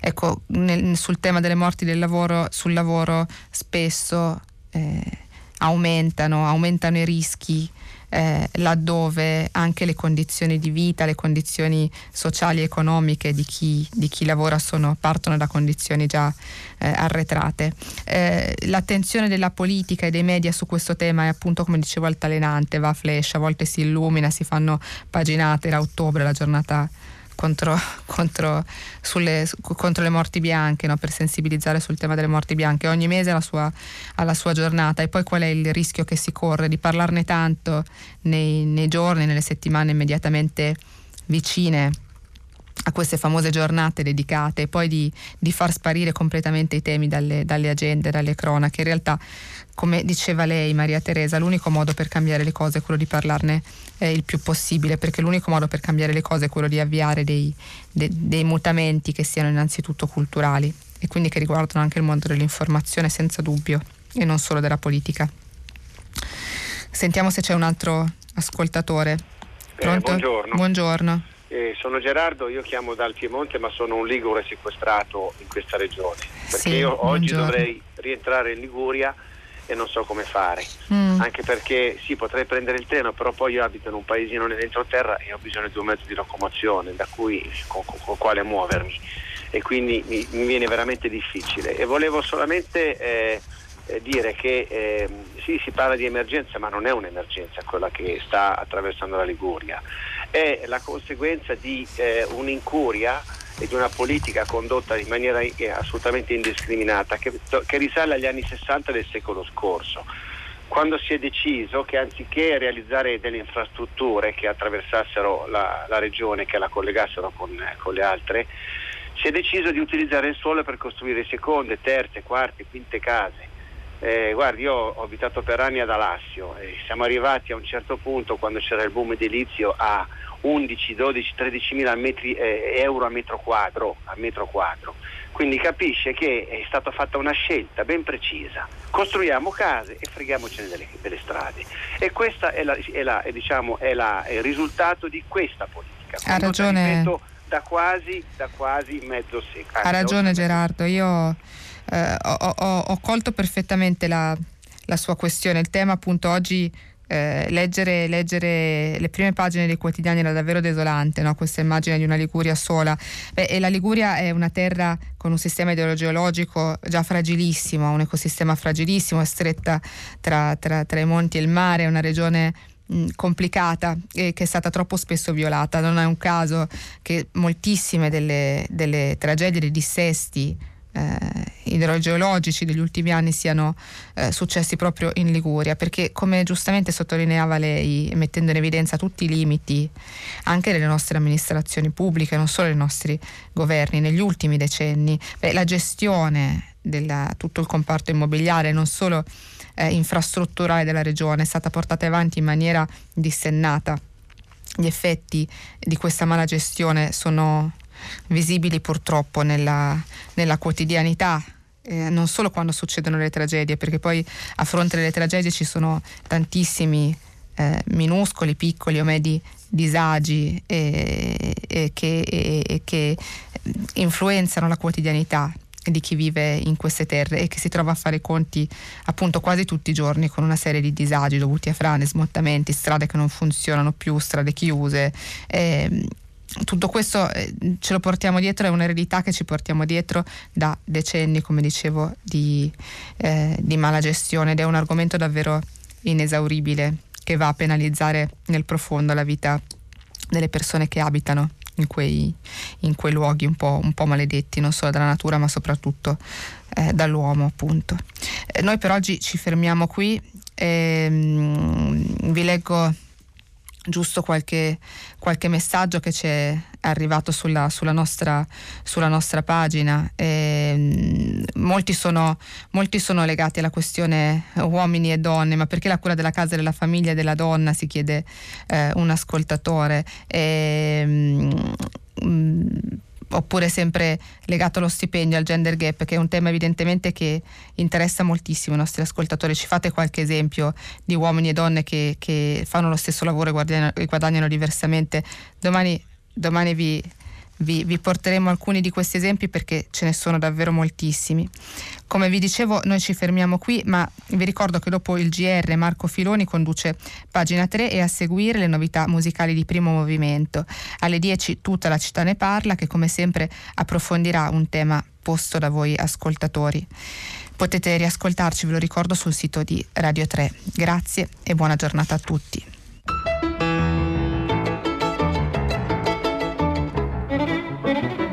Ecco, nel, sul tema delle morti del lavoro, sul lavoro spesso eh, aumentano, aumentano i rischi eh, laddove anche le condizioni di vita, le condizioni sociali e economiche di chi, di chi lavora sono, partono da condizioni già eh, arretrate. Eh, l'attenzione della politica e dei media su questo tema è appunto come dicevo altalenante, va a flash, a volte si illumina, si fanno paginate, era ottobre la giornata contro, contro, sulle, contro, le morti bianche, no? per sensibilizzare sul tema delle morti bianche. Ogni mese ha la, la sua giornata e poi qual è il rischio che si corre di parlarne tanto nei, nei giorni, nelle settimane immediatamente vicine a queste famose giornate dedicate e poi di, di far sparire completamente i temi dalle, dalle, agende, dalle cronache. In realtà, come diceva lei, Maria Teresa, l'unico modo per cambiare le cose è quello di parlarne eh, il più possibile, perché l'unico modo per cambiare le cose è quello di avviare dei, de, dei mutamenti che siano innanzitutto culturali e quindi che riguardano anche il mondo dell'informazione senza dubbio e non solo della politica. Sentiamo se c'è un altro ascoltatore. Eh, Pronto? Eh, buongiorno. buongiorno. Eh, sono Gerardo, io chiamo dal Piemonte ma sono un ligure sequestrato in questa regione perché sì, io oggi buongiorno. dovrei rientrare in Liguria e non so come fare. Mm. anche perché sì potrei prendere il treno però poi io abito in un paesino nell'entroterra e ho bisogno di un mezzo di locomozione da cui, con, con, con quale muovermi. E quindi mi, mi, viene veramente difficile. E volevo solamente eh, dire che eh, sì si parla di emergenza ma non è un'emergenza quella che sta attraversando la Liguria. È la conseguenza di eh, un'incuria e di una politica condotta in maniera eh, assolutamente indiscriminata che, che risale agli anni 60 del secolo scorso quando si è deciso che anziché realizzare delle infrastrutture che attraversassero la, la regione, che la collegassero con, con, le altre, si è deciso di utilizzare il suolo per costruire seconde, terze, quarte, quinte case. Eh, guardi, io ho abitato per anni ad Alassio e siamo arrivati a un certo punto, quando c'era il boom edilizio, a 11, 12, 13 mila metri, eh, euro a metro, quadro, a metro quadro. Quindi capisce che è stata fatta una scelta ben precisa. Costruiamo case e freghiamocene delle, delle strade. E questo è, la, è, la, è, diciamo, è, la, il risultato di questa politica. Ha ragione. Ripeto, da quasi, da quasi mezzo secolo. Ha ragione Gerardo, io eh, ho, ho, ho, colto perfettamente la, la sua questione. Il tema appunto oggi eh, leggere, leggere, le prime pagine dei quotidiani era davvero desolante, no? questa immagine di una Liguria sola. Beh, e la Liguria è una terra con un sistema idrogeologico già fragilissimo, un ecosistema fragilissimo, è stretta tra, tra, tra i monti e il mare, è una regione complicata e che è stata troppo spesso violata. Non è un caso che moltissime delle, delle tragedie, dei dissesti idrogeologici degli ultimi anni siano eh, successi proprio in Liguria, perché come giustamente sottolineava lei, mettendo in evidenza tutti i limiti anche delle nostre amministrazioni pubbliche, non solo dei nostri governi, negli ultimi decenni, beh, la gestione di tutto il comparto immobiliare, non solo eh, infrastrutturale della regione, è stata portata avanti in maniera dissennata. Gli effetti di questa mala gestione sono visibili purtroppo nella, nella quotidianità eh, non solo quando succedono le tragedie, perché poi a fronte delle tragedie ci sono tantissimi eh, minuscoli, piccoli o medi disagi eh, che, che, influenzano la quotidianità di chi vive in queste terre e che si trova a fare i conti appunto quasi tutti i giorni con una serie di disagi dovuti a frane, smottamenti, strade che non funzionano più, strade chiuse. Eh, tutto questo eh, ce lo portiamo dietro, è un'eredità che ci portiamo dietro da decenni, come dicevo, di, eh, di mala gestione ed è un argomento davvero inesauribile che va a penalizzare nel profondo la vita delle persone che abitano in quei, in quei luoghi un po', un po', maledetti, non solo dalla natura ma soprattutto eh, dall'uomo appunto. Eh, noi per oggi ci fermiamo qui, ehm, vi leggo giusto qualche, qualche, messaggio che ci è arrivato sulla, sulla, nostra, sulla nostra, pagina. Eh, molti, sono, molti, sono, legati alla questione uomini e donne, ma perché la cura della casa, della famiglia e della donna si chiede eh, un ascoltatore. Eh, mh, oppure sempre legato allo stipendio, al gender gap, che è un tema evidentemente che interessa moltissimo i nostri ascoltatori. Ci fate qualche esempio di uomini e donne che, che fanno lo stesso lavoro e guadagnano, diversamente? Domani, domani vi, vi, vi porteremo alcuni di questi esempi perché ce ne sono davvero moltissimi. Come vi dicevo, noi ci fermiamo qui, ma vi ricordo che dopo il GR Marco Filoni conduce pagina 3 e a seguire le novità musicali di primo movimento. Alle 10 tutta la città ne parla, che come sempre approfondirà un tema posto da voi ascoltatori. Potete riascoltarci, ve lo ricordo, sul sito di Radio 3. Grazie e buona giornata a tutti. thank you.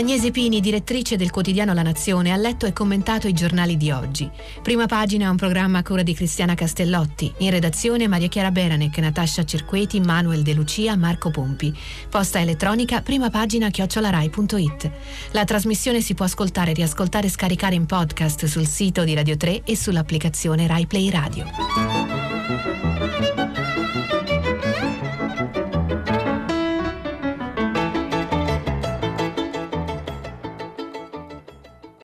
Agnese Pini, direttrice del quotidiano La Nazione, ha letto e commentato i giornali di oggi. Prima pagina un programma a cura di Cristiana Castellotti. In redazione Maria Chiara Beranec, Natascia Cerqueti, Manuel De Lucia, Marco Pompi. Posta elettronica prima pagina chiocciolarai.it. La trasmissione si può ascoltare, riascoltare e scaricare in podcast sul sito di Radio 3 e sull'applicazione Rai Play Radio.